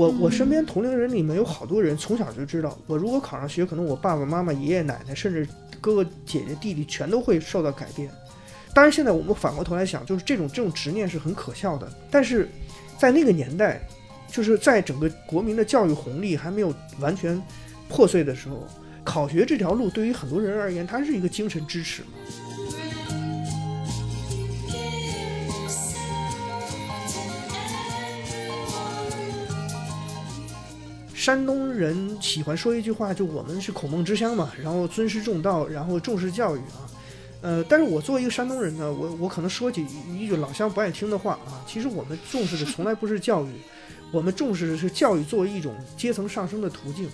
我我身边同龄人里面有好多人从小就知道，我如果考上学，可能我爸爸妈妈、爷爷奶奶，甚至哥哥姐姐、弟弟，全都会受到改变。当然，现在我们反过头来想，就是这种这种执念是很可笑的。但是在那个年代，就是在整个国民的教育红利还没有完全破碎的时候，考学这条路对于很多人而言，它是一个精神支持。山东人喜欢说一句话，就我们是孔孟之乡嘛，然后尊师重道，然后重视教育啊。呃，但是我作为一个山东人呢，我我可能说几一句老乡不爱听的话啊。其实我们重视的从来不是教育，我们重视的是教育作为一种阶层上升的途径。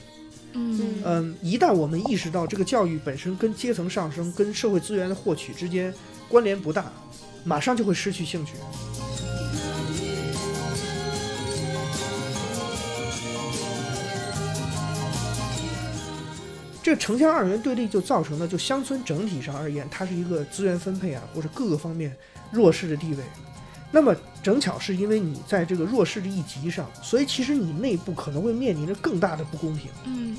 嗯嗯，一旦我们意识到这个教育本身跟阶层上升、跟社会资源的获取之间关联不大，马上就会失去兴趣。这个城乡二元对立就造成了，就乡村整体上而言，它是一个资源分配啊，或者各个方面弱势的地位。那么正巧是因为你在这个弱势的一级上，所以其实你内部可能会面临着更大的不公平。嗯，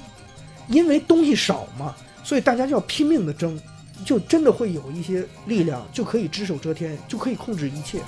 因为东西少嘛，所以大家就要拼命的争，就真的会有一些力量就可以只手遮天，就可以控制一切。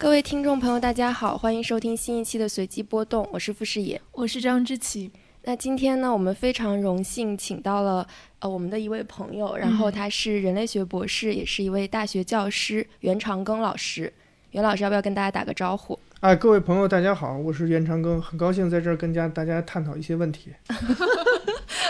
各位听众朋友，大家好，欢迎收听新一期的随机波动，我是傅视野，我是张之琪。那今天呢，我们非常荣幸请到了呃我们的一位朋友，然后他是人类学博士，也是一位大学教师袁长庚老师。袁老师，要不要跟大家打个招呼？哎，各位朋友，大家好，我是袁长庚，很高兴在这儿跟家大家探讨一些问题。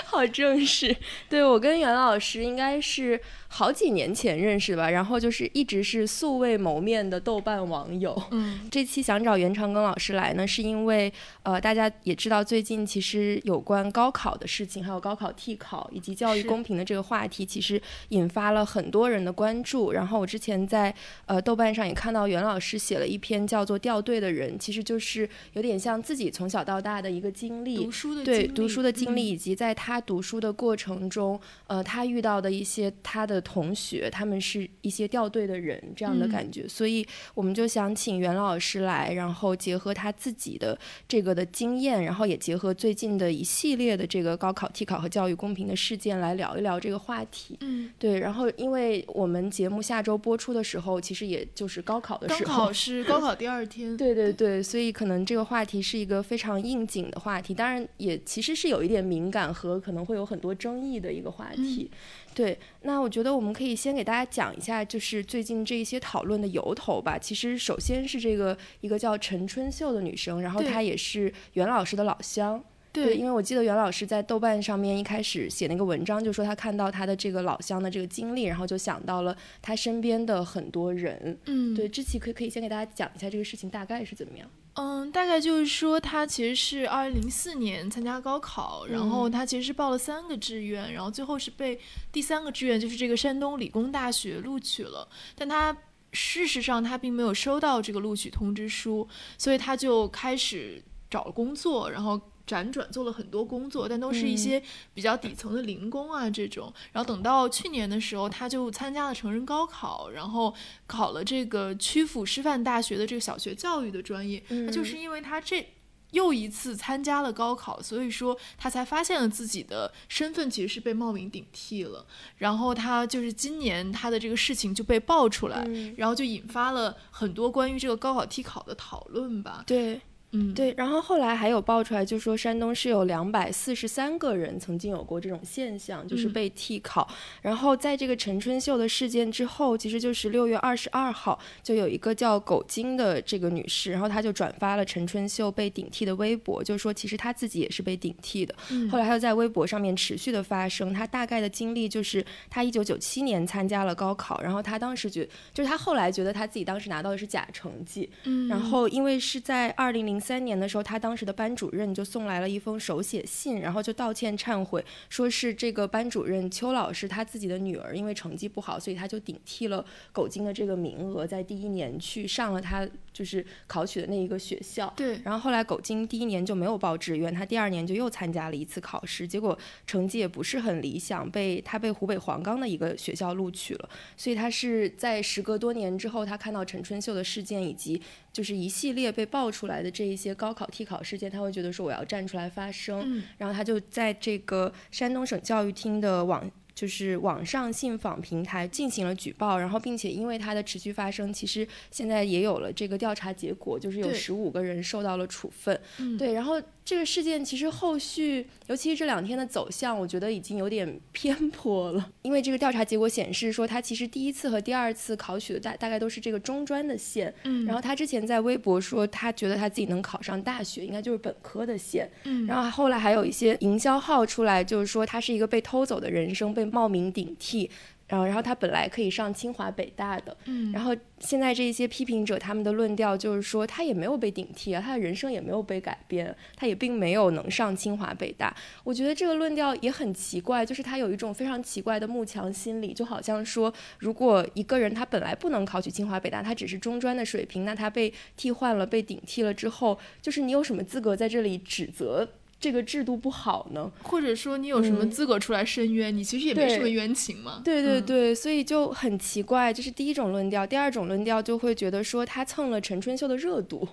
好正式，对我跟袁老师应该是好几年前认识吧，然后就是一直是素未谋面的豆瓣网友。嗯，这期想找袁长庚老师来呢，是因为呃大家也知道最近其实有关高考的事情，还有高考替考以及教育公平的这个话题，其实引发了很多人的关注。然后我之前在呃豆瓣上也看到袁老师写了一篇叫做《掉队的人》，其实就是有点像自己从小到大的一个经历，读书的对经历读书的经历，嗯以及在他读书的过程中，呃，他遇到的一些他的同学，他们是一些掉队的人这样的嗯感觉，所以我们就想请袁老师来，然后结合他自己的这个的经验，然后也结合最近的一系列的这个高考、替考和教育公平的事件来聊一聊这个话题。嗯，对，然后因为我们节目下周播出的时候，其实也就是高考的时候高考，是高考第二天。对对对，所以可能这个话题是一个非常应景的话题，当然也其实是有一点敏感和可能会有很多争议的一个话题。对，那我觉得我们可以先给大家讲一下，就是最近这一些讨论的由头吧。其实首先是这个一个叫陈春秀的女生，然后她也是袁老师的老乡。对，因为我记得袁老师在豆瓣上面一开始写那个文章，就说他看到他的这个老乡的这个经历，然后就想到了他身边的很多人。嗯，对，志奇可以可以先给大家讲一下这个事情大概是怎么样？嗯，大概就是说，他其实是二零零四年参加高考，然后嗯他其实是报了三个志愿，然后最后是被第三个志愿就是这个山东理工大学录取了，但他事实上他并没有收到这个录取通知书，所以他就开始找了工作，然后。辗转做了很多工作，但都是一些比较底层的零工啊这种。然后等到去年的时候，他就参加了成人高考，然后考了这个曲阜师范大学的这个小学教育的专业。那就是因为他这又一次参加了高考，所以说他才发现了自己的身份其实是被冒名顶替了。然后他就是今年他的这个事情就被爆出来，嗯然后就引发了很多关于这个高考替考的讨论吧。对嗯，对，然后后来还有爆出来，就说山东是有两百四十三个人曾经有过这种现象，就是嗯被替考。然后在这个陈春秀的事件之后，其实就是六月二十二号，就有一个叫狗金的这个女士，然后她就转发了陈春秀被顶替的微博，就说其实她自己也是被顶替的。嗯后来她又在微博上面持续的发声，她大概的经历就是她一九九七年参加了高考，然后她当时觉就是她后来觉得她自己当时拿到的是假成绩，嗯，然后因为是在二零零三年的时候，他当时的班主任就送来了一封手写信，然后就道歉忏悔，说是这个班主任邱老师他自己的女儿因为成绩不好，所以他就顶替了苟金的这个名额，在第一年去上了他就是考取的那一个学校。对，然后后来狗金第一年就没有报志愿，他第二年就又参加了一次考试，结果成绩也不是很理想，被他被湖北黄冈的一个学校录取了。所以他是在时隔多年之后，他看到陈春秀的事件以及就是一系列被爆出来的这一些高考替考事件，他会觉得说我要站出来发声。嗯然后他就在这个山东省教育厅的网。就是网上信访平台进行了举报，然后并且因为它的持续发生，其实现在也有了这个调查结果，就是有十五个人受到了处分。嗯，对，然后这个事件其实后续，尤其是这两天的走向，我觉得已经有点 偏颇了。因为这个调查结果显示说，他其实第一次和第二次考取的大大概都是这个中专的线，嗯，然后他之前在微博说，他觉得他自己能考上大学，应该就是本科的线。嗯，然后后来还有一些营销号出来，就是说他是一个被偷走的人生，被冒名顶替。然后，然后他本来可以上清华北大的，嗯，然后现在这一些批评者他们的论调就是说，他也没有被顶替啊，他的人生也没有被改变，他也并没有能上清华北大。我觉得这个论调也很奇怪，就是他有一种非常奇怪的慕强心理，就好像说，如果一个人他本来不能考取清华北大，他只是中专的水平，那他被替换了、被顶替了之后，就是你有什么资格在这里指责？这个制度不好呢？或者说你有什么嗯资格出来申冤？你其实也没什么冤情嘛。对对嗯对，所以就很奇怪，这是第一种论调。第二种论调就会觉得说他蹭了陈春秀的热度，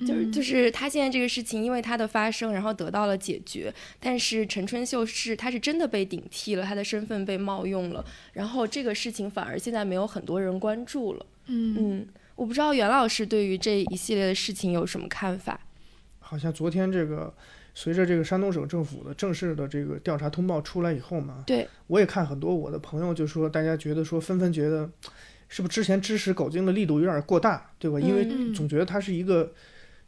就是嗯就是他现在这个事情因为他的发生，然后得到了解决，但是陈春秀是他是真的被顶替了，他的身份被冒用了，然后这个事情反而现在没有很多人关注了。嗯嗯，我不知道袁老师对于这一系列的事情有什么看法？好像昨天这个随着这个山东省政府的正式的这个调查通报出来以后嘛，对，我也看很多我的朋友就说，大家觉得说纷纷觉得，是不是之前支持狗精的力度有点过大，对吧？因为嗯总觉得它是一个，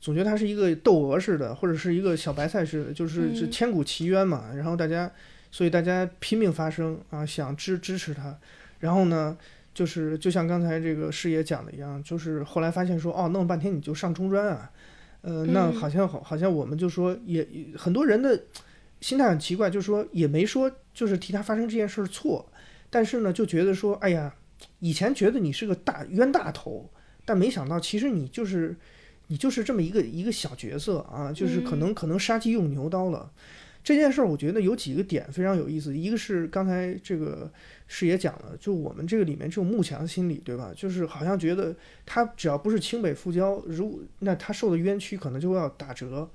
总觉得它是一个窦娥似的，或者是一个小白菜似的，就是是嗯千古奇冤嘛。然后大家，所以大家拼命发声啊，想支支持他。然后呢，就是就像刚才这个师爷讲的一样，就是后来发现说，哦，弄了半天你就上中专啊，呃，那嗯好像好好像我们就说也也很多人的心态很奇怪，就是说也没说就是替他发生这件事儿错，但是呢就觉得说，哎呀，以前觉得你是个大冤大头，但没想到其实你就是你就是这么一个一个小角色啊，就是可能可能杀鸡用牛刀了。这件事儿，我觉得有几个点非常有意思。一个是刚才这个师爷讲了，就我们这个里面这种慕强心理，对吧？就是好像觉得他只要不是清北复交，如那他受的冤屈可能就要打折。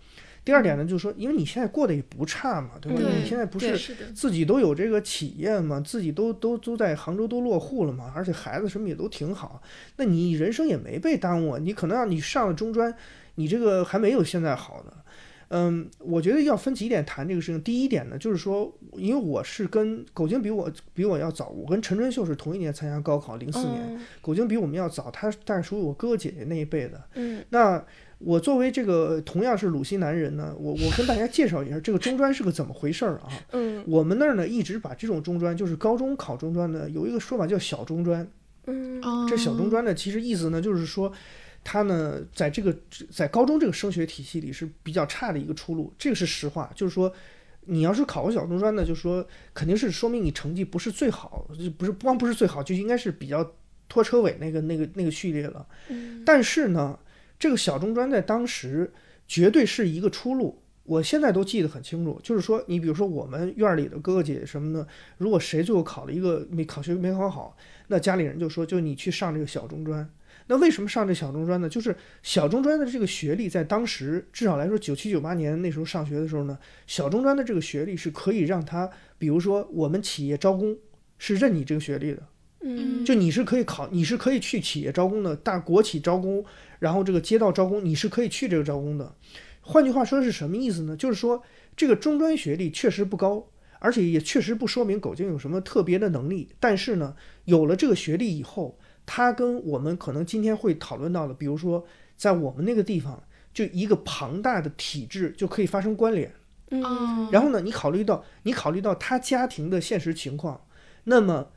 第二点呢，就是说，因为你现在过得也不差嘛，对吧？对你现在不是自己都有这个企业嘛，自己都都都在杭州都落户了嘛，而且孩子什么也都挺好，那你人生也没被耽误啊，你可能让你上了中专，你这个还没有现在好的。嗯，我觉得要分几点谈这个事情。第一点呢，就是说，因为我是跟狗精比我比我要早，我跟陈春秀是同一年参加高考，零四年，嗯狗精比我们要早，他大概属于我哥哥姐姐那一辈的。嗯那我作为这个同样是鲁西南人呢，我我跟大家介绍一下这个中专是个怎么回事儿啊？嗯我们那儿呢一直把这种中专，就是高中考中专呢，有一个说法叫小中专。嗯哦这小中专呢，其实意思呢就是说，它呢在这个在高中这个升学体系里是比较差的一个出路，这个是实话。就是说，你要是考个小中专呢，就是说肯定是说明你成绩不是最好，就不是不光不是最好，就应该是比较拖车尾那个那个那个序列了。嗯但是呢，这个小中专在当时绝对是一个出路。我现在都记得很清楚，就是说，你比如说我们院里的哥哥姐姐什么的，如果谁最后考了一个没考学没考好，那家里人就说，就你去上这个小中专。那为什么上这小中专呢？就是小中专的这个学历，在当时至少来说，九七九八年那时候上学的时候呢，小中专的这个学历是可以让他，比如说我们企业招工是认你这个学历的，嗯就你是可以考，你是可以去企业招工的，大国企招工，然后这个街道招工，你是可以去这个招工的。换句话说是什么意思呢？就是说这个中专学历确实不高，而且也确实不说明狗精有什么特别的能力。但是呢，有了这个学历以后，它跟我们可能今天会讨论到的，比如说在我们那个地方，就一个庞大的体制就可以发生关联。嗯。哦，然后呢，你考虑到你考虑到他家庭的现实情况，那么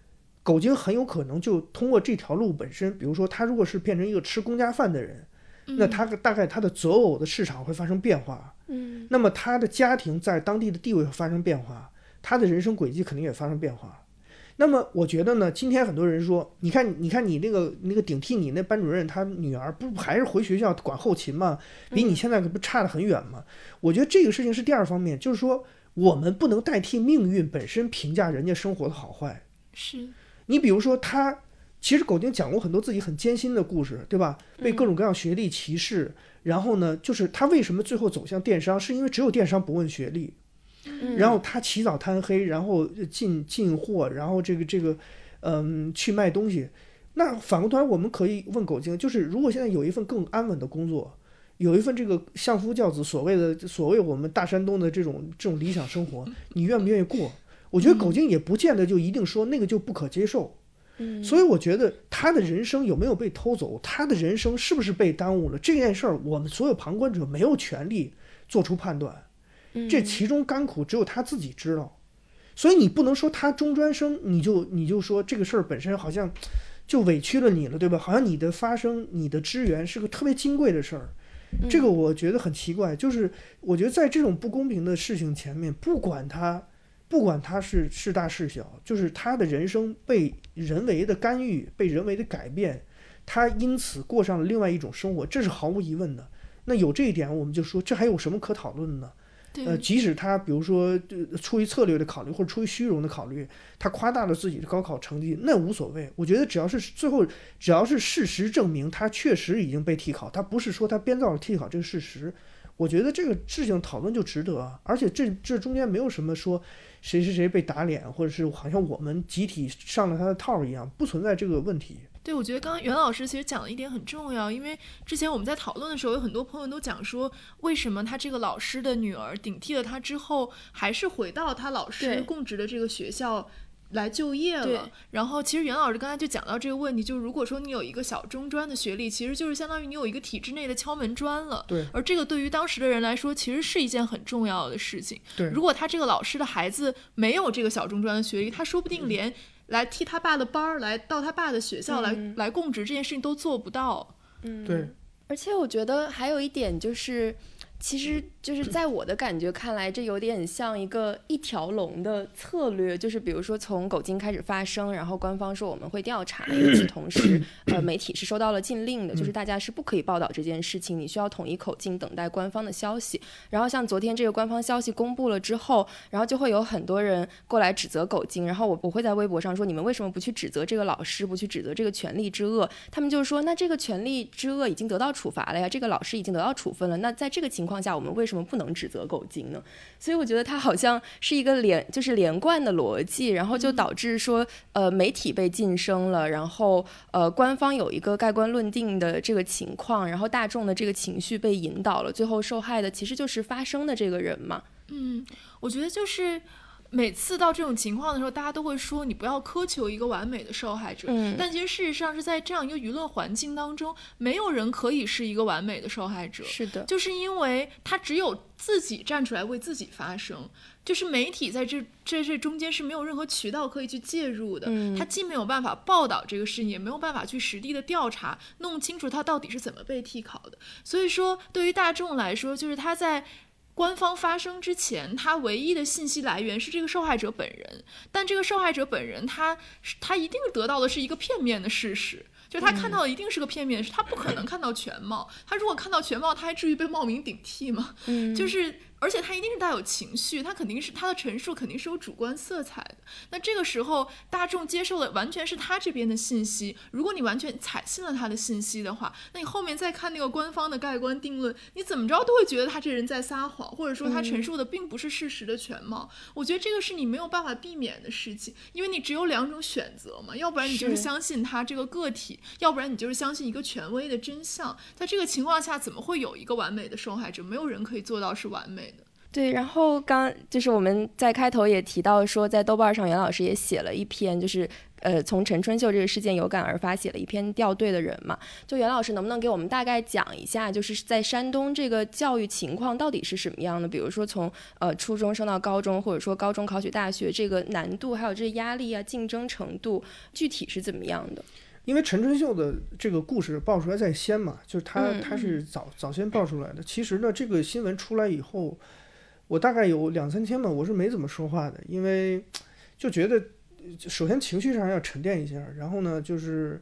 狗精很有可能就通过这条路本身，比如说他如果是变成一个吃公家饭的人，那他大概他的择偶的市场会发生变化，嗯，那么他的家庭在当地的地位会发生变化，他的人生轨迹肯定也发生变化。那么我觉得呢，今天很多人说，你看，你看你那个那个顶替你那班主任，他女儿不还是回学校管后勤吗？比你现在可不差得很远吗？我觉得这个事情是第二方面，就是说我们不能代替命运本身评价人家生活的好坏。是你比如说他，其实狗丁讲过很多自己很艰辛的故事，对吧？被各种各样学历歧视，然后呢，就是他为什么最后走向电商，是因为只有电商不问学历。然后他起早贪黑，然后进进货，然后这个这个，嗯，去卖东西。那反过头来，我们可以问狗精，就是如果现在有一份更安稳的工作，有一份这个相夫教子，所谓的所谓我们大山东的这种这种理想生活，你愿不愿意过？我觉得狗精也不见得就一定说那个就不可接受。嗯，所以我觉得他的人生有没有被偷走，他的人生是不是被耽误了这件事儿，我们所有旁观者没有权利做出判断。这其中甘苦只有他自己知道，所以你不能说他中专生，你就你就说这个事儿本身好像就委屈了你了，对吧？好像你的发生、你的支援是个特别金贵的事儿，这个我觉得很奇怪。就是我觉得在这种不公平的事情前面，不管他不管他是是大是小，就是他的人生被人为的干预、被人为的改变，他因此过上了另外一种生活，这是毫无疑问的。那有这一点，我们就说这还有什么可讨论的呢？呃，即使他比如说出于策略的考虑，或者出于虚荣的考虑，他夸大了自己的高考成绩，那无所谓。我觉得只要是最后，只要是事实证明他确实已经被替考，他不是说他编造了替考这个事实，我觉得这个事情讨论就值得。而且这这中间没有什么说谁谁谁被打脸，或者是好像我们集体上了他的套一样，不存在这个问题。对，我觉得刚刚袁老师其实讲了一点很重要，因为之前我们在讨论的时候，有很多朋友都讲说，为什么他这个老师的女儿顶替了他之后，还是回到他老师供职的这个学校来就业了。然后，其实袁老师刚才就讲到这个问题，就是如果说你有一个小中专的学历，其实就是相当于你有一个体制内的敲门砖了。对。而这个对于当时的人来说，其实是一件很重要的事情。对。如果他这个老师的孩子没有这个小中专的学历，他说不定连。来替他爸的班儿，来到他爸的学校来来供职，这件事情都做不到。嗯，对。而且我觉得还有一点就是。其实就是 在我的感觉看来，这有点像一个一条龙的策略，就是比如说从狗精开始发声，然后官方说我们会调查，与此同时，呃，媒体是收到了禁令的，就是大家是不可以报道这件事情，你需要统一口径，等待官方的消息。然后像昨天这个官方消息公布了之后，然后就会有很多人过来指责狗精，然后我我会在微博上说，你们为什么不去指责这个老师，不去指责这个权力之恶？他们就说，那这个权力之恶已经得到处罚了呀，这个老师已经得到处分了，那在这个情况。下我们为什么不能指责狗精呢？所以我觉得它好像是一个连就是连贯的逻辑，然后就导致说呃媒体被晋升了，然后呃官方有一个盖棺论定的这个情况，然后大众的这个情绪被引导了，最后受害的其实就是发声的这个人嘛。嗯，我觉得就是。每次到这种情况的时候，大家都会说你不要苛求一个完美的受害者。嗯，但其实事实上是在这样一个舆论环境当中，没有人可以是一个完美的受害者。是的，就是因为他只有自己站出来为自己发声，就是媒体在这这这中间是没有任何渠道可以去介入的。嗯，他既没有办法报道这个事情，也没有办法去实地的调查，弄清楚他到底是怎么被替考的。所以说，对于大众来说，就是他在。官方发声之前，他唯一的信息来源是这个受害者本人，但这个受害者本人，他他一定得到的是一个片面的事实，就是他看到的一定是个片面他不可能看到全貌。他如果看到全貌，他还至于被冒名顶替吗？嗯，就是。而且他一定是带有情绪，他肯定是他的陈述肯定是有主观色彩的。那这个时候大众接受的完全是他这边的信息。如果你完全采信了他的信息的话，那你后面再看那个官方的盖棺定论，你怎么着都会觉得他这人在撒谎，或者说他陈述的并不是事实的全貌。我觉得这个是你没有办法避免的事情，因为你只有两种选择嘛，要不然你就是相信他这个个体，要不然你就是相信一个权威的真相。在这个情况下，怎么会有一个完美的受害者？没有人可以做到是完美的。对，然后刚就是我们在开头也提到说，在豆瓣上，袁老师也写了一篇，就是呃，从陈春秀这个事件有感而发，写了一篇掉队的人嘛。就袁老师能不能给我们大概讲一下，就是在山东这个教育情况到底是什么样的？比如说从呃初中升到高中，或者说高中考取大学，这个难度还有这压力啊，竞争程度具体是怎么样的？因为陈春秀的这个故事爆出来在先嘛，就是他嗯他是早早先爆出来的。其实呢，这个新闻出来以后，我大概有两三天吧，我是没怎么说话的，因为就觉得首先情绪上要沉淀一下，然后呢就是。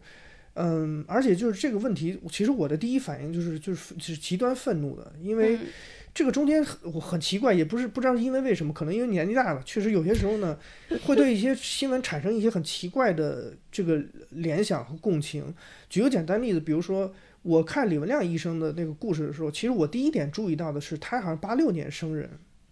嗯，而且就是这个问题，其实我的第一反应就是就是就是极端愤怒的，因为嗯这个中间很我很奇怪，也不是不知道是因为为什么，可能因为年纪大了，确实有些时候呢，会对一些新闻产生一些很奇怪的这个联想和共情。举个简单例子，比如说我看李文亮医生的那个故事的时候，其实我第一点注意到的是，他好像八六年生人，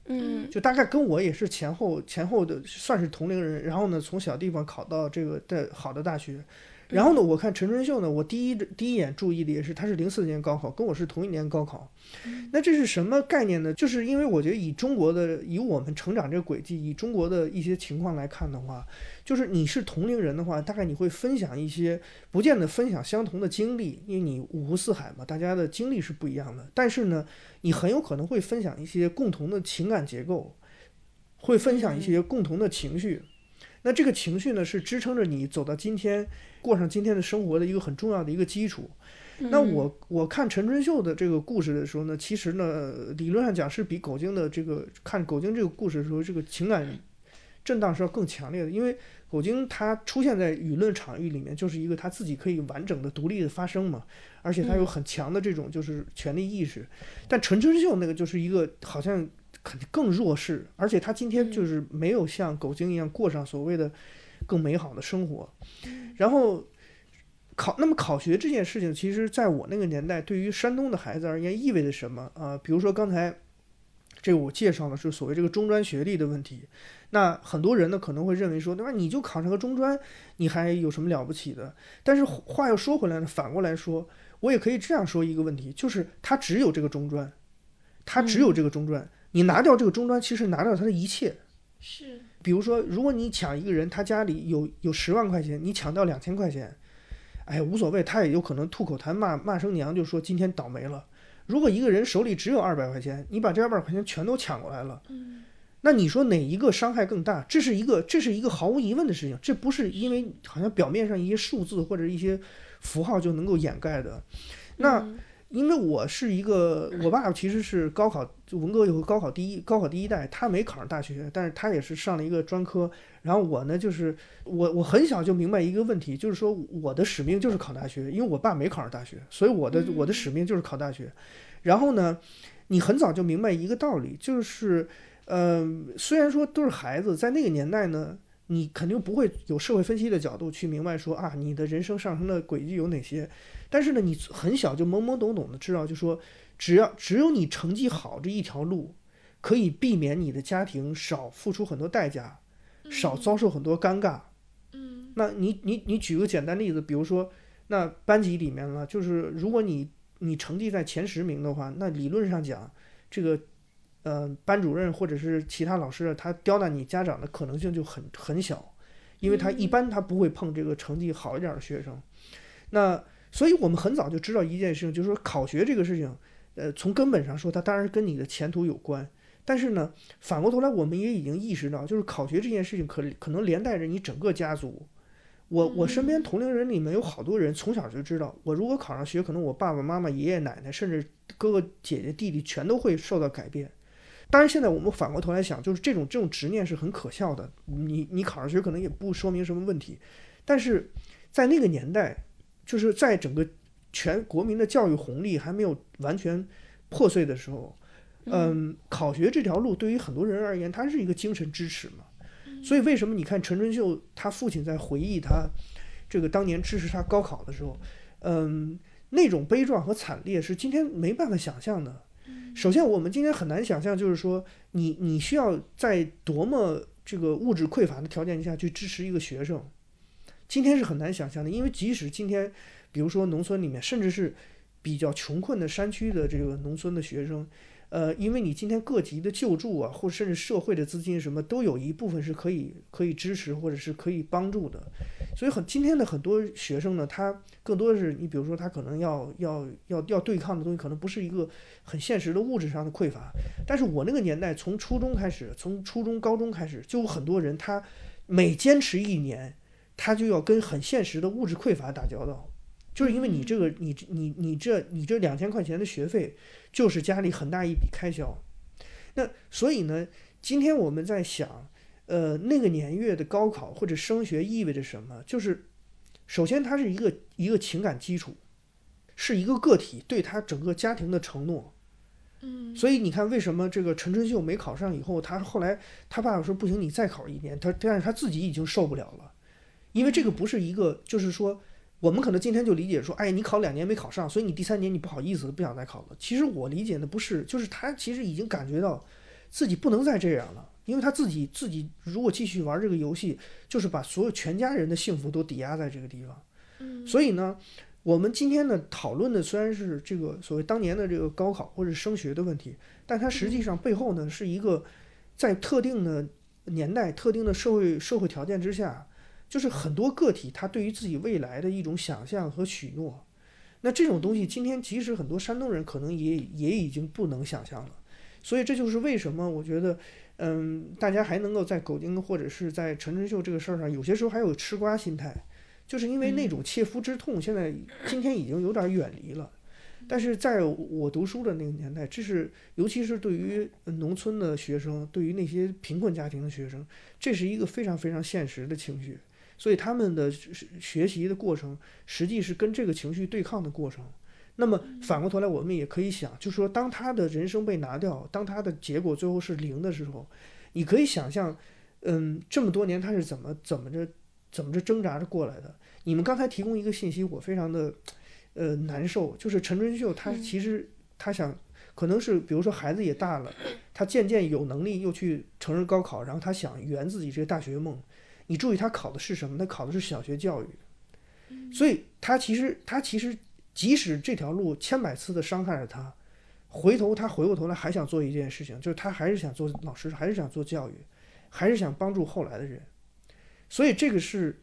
嗯就大概跟我也是前后前后的算是同龄人，然后呢从小地方考到这个的好的大学。然后呢，我看陈春秀呢，我第一第一眼注意的也是，他是零四年高考，跟我是同一年高考。那这是什么概念呢？就是因为我觉得以中国的以我们成长这个轨迹，以中国的一些情况来看的话，就是你是同龄人的话，大概你会分享一些，不见得分享相同的经历，因为你五湖四海嘛，大家的经历是不一样的。但是呢，你很有可能会分享一些共同的情感结构，会分享一些共同的情绪。那这个情绪呢，是支撑着你走到今天，过上今天的生活的一个很重要的一个基础。那我我看陈春秀的这个故事的时候呢，其实呢，理论上讲是比狗精的这个看狗精这个故事的时候，这个情感震荡是要更强烈的，因为狗精它出现在舆论场域里面，就是一个他自己可以完整的、独立的发声嘛，而且他有很强的这种就是权利意识。但陈春秀那个就是一个好像肯定更弱势，而且他今天就是没有像狗精一样过上所谓的更美好的生活，然后。考那么考学这件事情，其实在我那个年代，对于山东的孩子而言意味着什么啊、比如说刚才这个我介绍的是所谓这个中专学历的问题，那很多人呢可能会认为说，对吧？你就考上个中专，你还有什么了不起的？但是话又说回来呢，反过来说，我也可以这样说一个问题，就是他只有这个中专，他只有这个中专，你拿掉这个中专，其实拿掉他的一切。是，比如说，如果你抢一个人，他家里有有十万块钱，你抢到两千块钱，哎，无所谓，他也有可能吐口痰骂骂声娘，就说今天倒霉了。如果一个人手里只有二百块钱，你把这二百块钱全都抢过来了，那你说哪一个伤害更大？这是一个这是一个毫无疑问的事情，这不是因为好像表面上一些数字或者一些符号就能够掩盖的。那因为我是一个，我爸其实是高考就文革以后高考第一高考第一代，他没考上大学，但是他也是上了一个专科。然后我呢，就是我我很小就明白一个问题，就是说我的使命就是考大学，因为我爸没考上大学，所以我的我的使命就是考大学。然后呢，你很早就明白一个道理，就是，呃，虽然说都是孩子，在那个年代呢，你肯定不会有社会分析的角度去明白说啊，你的人生上升的轨迹有哪些。但是呢，你很小就懵懵懂懂的知道，就说只要只有你成绩好这一条路，可以避免你的家庭少付出很多代价，少遭受很多尴尬。嗯那你你你举个简单例子，比如说，那班级里面呢，就是如果你你成绩在前十名的话，那理论上讲，这个呃班主任或者是其他老师，他刁难你家长的可能性就很很小，因为他一般他不会碰这个成绩好一点的学生。那所以我们很早就知道一件事情，就是说考学这个事情，呃，从根本上说，它当然是跟你的前途有关。但是呢，反过头来，我们也已经意识到，就是考学这件事情可可能连带着你整个家族。我我身边同龄人里面有好多人从小就知道，我如果考上学，可能我爸爸妈妈、爷爷奶奶，甚至哥哥姐姐、弟弟全都会受到改变。当然，现在我们反过头来想，就是这种这种执念是很可笑的。你你考上学可能也不说明什么问题，但是在那个年代，就是在整个全国民的教育红利还没有完全破碎的时候，嗯，考学这条路对于很多人而言，它是一个精神支持嘛。所以为什么你看陈春秀他父亲在回忆他这个当年支持他高考的时候，嗯，那种悲壮和惨烈是今天没办法想象的。首先，我们今天很难想象，就是说你你需要在多么这个物质匮乏的条件下去支持一个学生，今天是很难想象的。因为即使今天，比如说农村里面，甚至是比较穷困的山区的这个农村的学生，呃，因为你今天各级的救助啊，或甚至社会的资金什么，都有一部分是可以可以支持或者是可以帮助的。所以很今天的很多学生呢，他更多的是你比如说他可能要要要要对抗的东西，可能不是一个很现实的物质上的匮乏。但是我那个年代，从初中开始，从初中、高中开始，就很多人他每坚持一年，他就要跟很现实的物质匮乏打交道，就是因为你这个你你你这你这两千块钱的学费，就是家里很大一笔开销。那所以呢，今天我们在想，呃，那个年月的高考或者升学意味着什么？就是首先它是一个一个情感基础，是一个个体对他整个家庭的承诺。嗯，所以你看，为什么这个陈春秀没考上以后，他后来他爸爸说不行，你再考一年。他但是他自己已经受不了了，因为这个不是一个，就是说我们可能今天就理解说，哎，你考两年没考上，所以你第三年你不好意思不想再考了。其实我理解的不是，就是他其实已经感觉到自己不能再这样了，因为他自己自己如果继续玩这个游戏，就是把所有全家人的幸福都抵押在这个地方。嗯，所以呢。我们今天呢讨论的虽然是这个所谓当年的这个高考或者升学的问题，但它实际上背后呢是一个在特定的年代、特定的社会社会条件之下，就是很多个体他对于自己未来的一种想象和许诺。那这种东西今天即使很多山东人可能也也已经不能想象了。所以这就是为什么我觉得，嗯，大家还能够在狗丁或者是在陈春秀这个事儿上，有些时候还有吃瓜心态。就是因为那种切肤之痛，现在今天已经有点远离了。但是在我读书的那个年代，这是尤其是对于农村的学生，对于那些贫困家庭的学生，这是一个非常非常现实的情绪。所以他们的学习的过程，实际是跟这个情绪对抗的过程。那么反过头来，我们也可以想，就是说，当他的人生被拿掉，当他的结果最后是零的时候，你可以想象，嗯，这么多年他是怎么怎么着怎么着挣扎着过来的。你们刚才提供一个信息，我非常的，呃，难受。就是陈春秀，他其实他想，可能是比如说孩子也大了，他渐渐有能力又去承认高考，然后他想圆自己这个大学梦。你注意，他考的是什么？他考的是小学教育。所以他其实他其实即使这条路千百次的伤害了他，回头他回过头来还想做一件事情，就是他还是想做老师，还是想做教育，还是想帮助后来的人。所以这个是。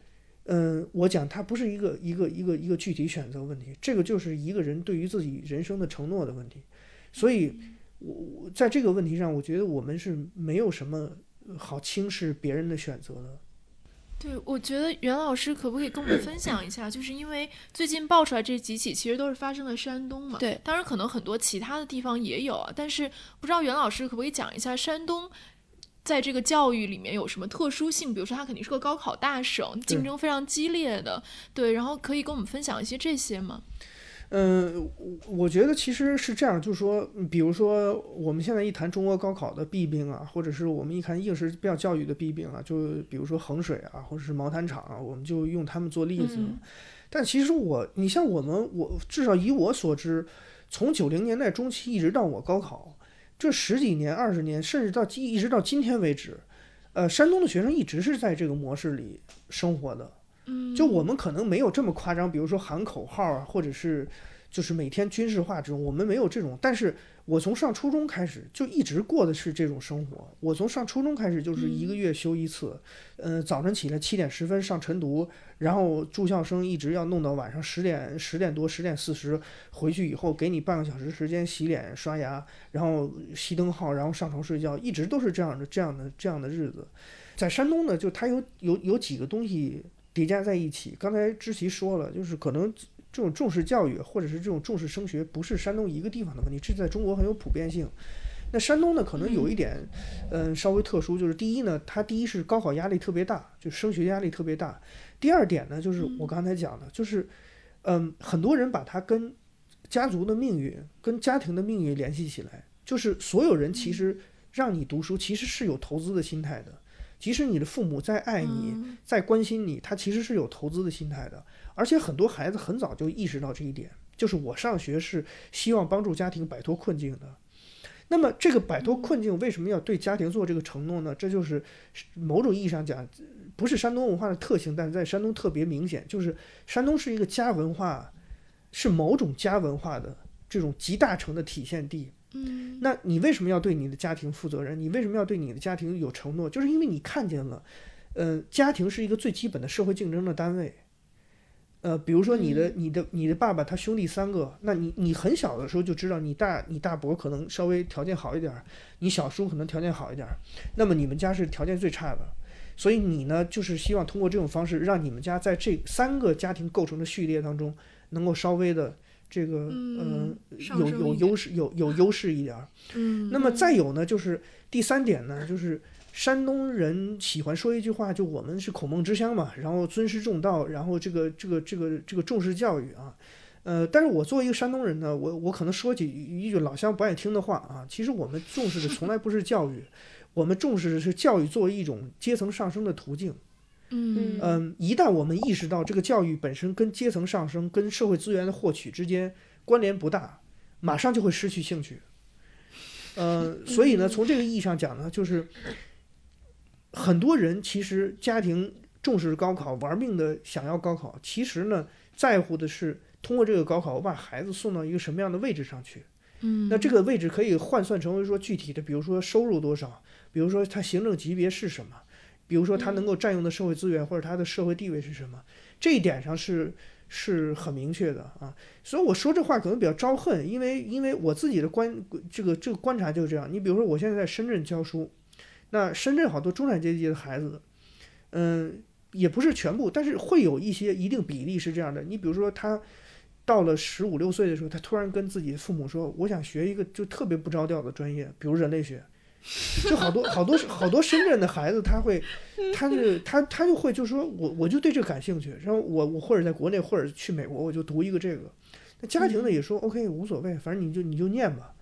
嗯，我讲它不是一个一个一个一个具体选择问题，这个就是一个人对于自己人生的承诺的问题。所以，我我在这个问题上，我觉得我们是没有什么好轻视别人的选择的。对，我觉得袁老师可不可以跟我们分享一下？就是因为最近爆出来这几起，其实都是发生在山东嘛。对，当然可能很多其他的地方也有啊，但是不知道袁老师可不可以讲一下山东。在这个教育里面有什么特殊性？比如说，它肯定是个高考大省，竞争非常激烈的，对。然后可以跟我们分享一些这些吗？嗯，我觉得其实是这样，就是说，比如说我们现在一谈中国高考的弊病啊，或者是我们一谈应试教教育的弊病啊，就比如说衡水啊，或者是毛坦厂啊，我们就用他们做例子。但其实我，你像我们，我至少以我所知，从九零年代中期一直到我高考。这十几年、二十年，甚至到今一直到今天为止，呃，山东的学生一直是在这个模式里生活的。嗯，就我们可能没有这么夸张，比如说喊口号啊，或者是就是每天军事化这种，我们没有这种，但是。我从上初中开始就一直过的是这种生活。我从上初中开始就是一个月休一次，呃，早晨起来七点十分上晨读，然后住校生一直要弄到晚上十点十点多十点四十回去以后，给你半个小时时间洗脸刷牙，然后熄灯号，然后上床睡觉，一直都是这样的这样的这样的日子。在山东呢，就它有有有几个东西叠加在一起。刚才知琪说了，就是可能。这种重视教育，或者是这种重视升学，不是山东一个地方的问题，这在中国很有普遍性。那山东呢，可能有一点，嗯，稍微特殊，就是第一呢，它第一是高考压力特别大，就升学压力特别大。第二点呢，就是我刚才讲的，就是，嗯，很多人把它跟家族的命运、跟家庭的命运联系起来，就是所有人其实让你读书，其实是有投资的心态的。即使你的父母再爱你、再关心你，他其实是有投资的心态的。而且很多孩子很早就意识到这一点，就是我上学是希望帮助家庭摆脱困境的。那么这个摆脱困境为什么要对家庭做这个承诺呢？这就是某种意义上讲，不是山东文化的特性，但是在山东特别明显，就是山东是一个家文化，是某种家文化的这种集大成的体现地。嗯，那你为什么要对你的家庭负责任？你为什么要对你的家庭有承诺？就是因为你看见了，呃，家庭是一个最基本的社会竞争的单位。呃，比如说你的、你的、你的爸爸他兄弟三个，那你你很小的时候就知道你大你大伯可能稍微条件好一点儿，你小叔可能条件好一点儿，那么你们家是条件最差的，所以你呢，就是希望通过这种方式，让你们家在这三个家庭构成的序列当中，能够稍微的这个嗯呃有有优势，有有优势一点儿。嗯，那么再有呢，就是第三点呢，就是山东人喜欢说一句话，就我们是孔孟之乡嘛，然后尊师重道，然后这个这个这个这个重视教育啊。呃，但是我作为一个山东人呢，我我可能说起一句老乡不爱听的话啊，其实我们重视的从来不是教育，我们重视的是教育作为一种阶层上升的途径。嗯嗯，一旦我们意识到这个教育本身跟阶层上升、跟社会资源的获取之间关联不大，马上就会失去兴趣。呃，所以呢，从这个意义上讲呢，就是很多人其实家庭重视高考，玩命的想要高考，其实呢，在乎的是通过这个高考，我把孩子送到一个什么样的位置上去。嗯，那这个位置可以换算成为说具体的，比如说收入多少，比如说他行政级别是什么，比如说他能够占用的社会资源或者他的社会地位是什么，这一点上是是很明确的啊。所以我说这话可能比较招恨，因为因为我自己的观这个这个观察就是这样。你比如说我现在在深圳教书，那深圳好多中产阶级的孩子，嗯，也不是全部，但是会有一些一定比例是这样的。你比如说他。到了十五六岁的时候，他突然跟自己的父母说：“我想学一个就特别不着调的专业，比如人类学。”就好多好多好多深圳的孩子，他会，他是他他就会就说我我就对这个感兴趣，然后我我或者在国内或者去美国，我就读一个这个。那家庭呢也说 OK 无所谓，反正你就你就念吧。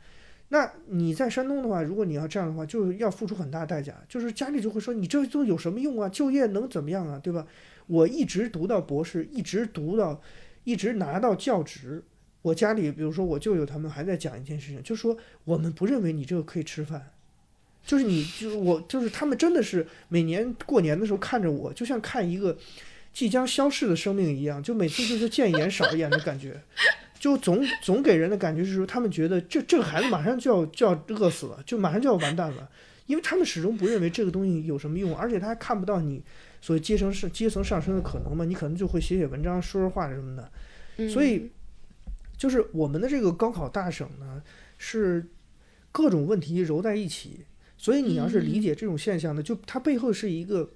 那你在山东的话，如果你要这样的话，就是要付出很大代价，就是家里就会说你这都有什么用啊？就业能怎么样啊？对吧？我一直读到博士，一直读到。一直拿到教职，我家里比如说我舅舅他们还在讲一件事情，就说我们不认为你这个可以吃饭，就是你就是我就是他们真的是每年过年的时候看着我，就像看一个即将消逝的生命一样，就每次就是见一眼少一眼的感觉，就总总给人的感觉是说他们觉得这这个孩子马上就要就要饿死了，就马上就要完蛋了，因为他们始终不认为这个东西有什么用，而且他还看不到你。所谓阶层是阶层上升的可能嘛？你可能就会写写文章、说说话什么的。所以，就是我们的这个高考大省呢，是各种问题揉在一起。所以你要是理解这种现象呢，就它背后是一个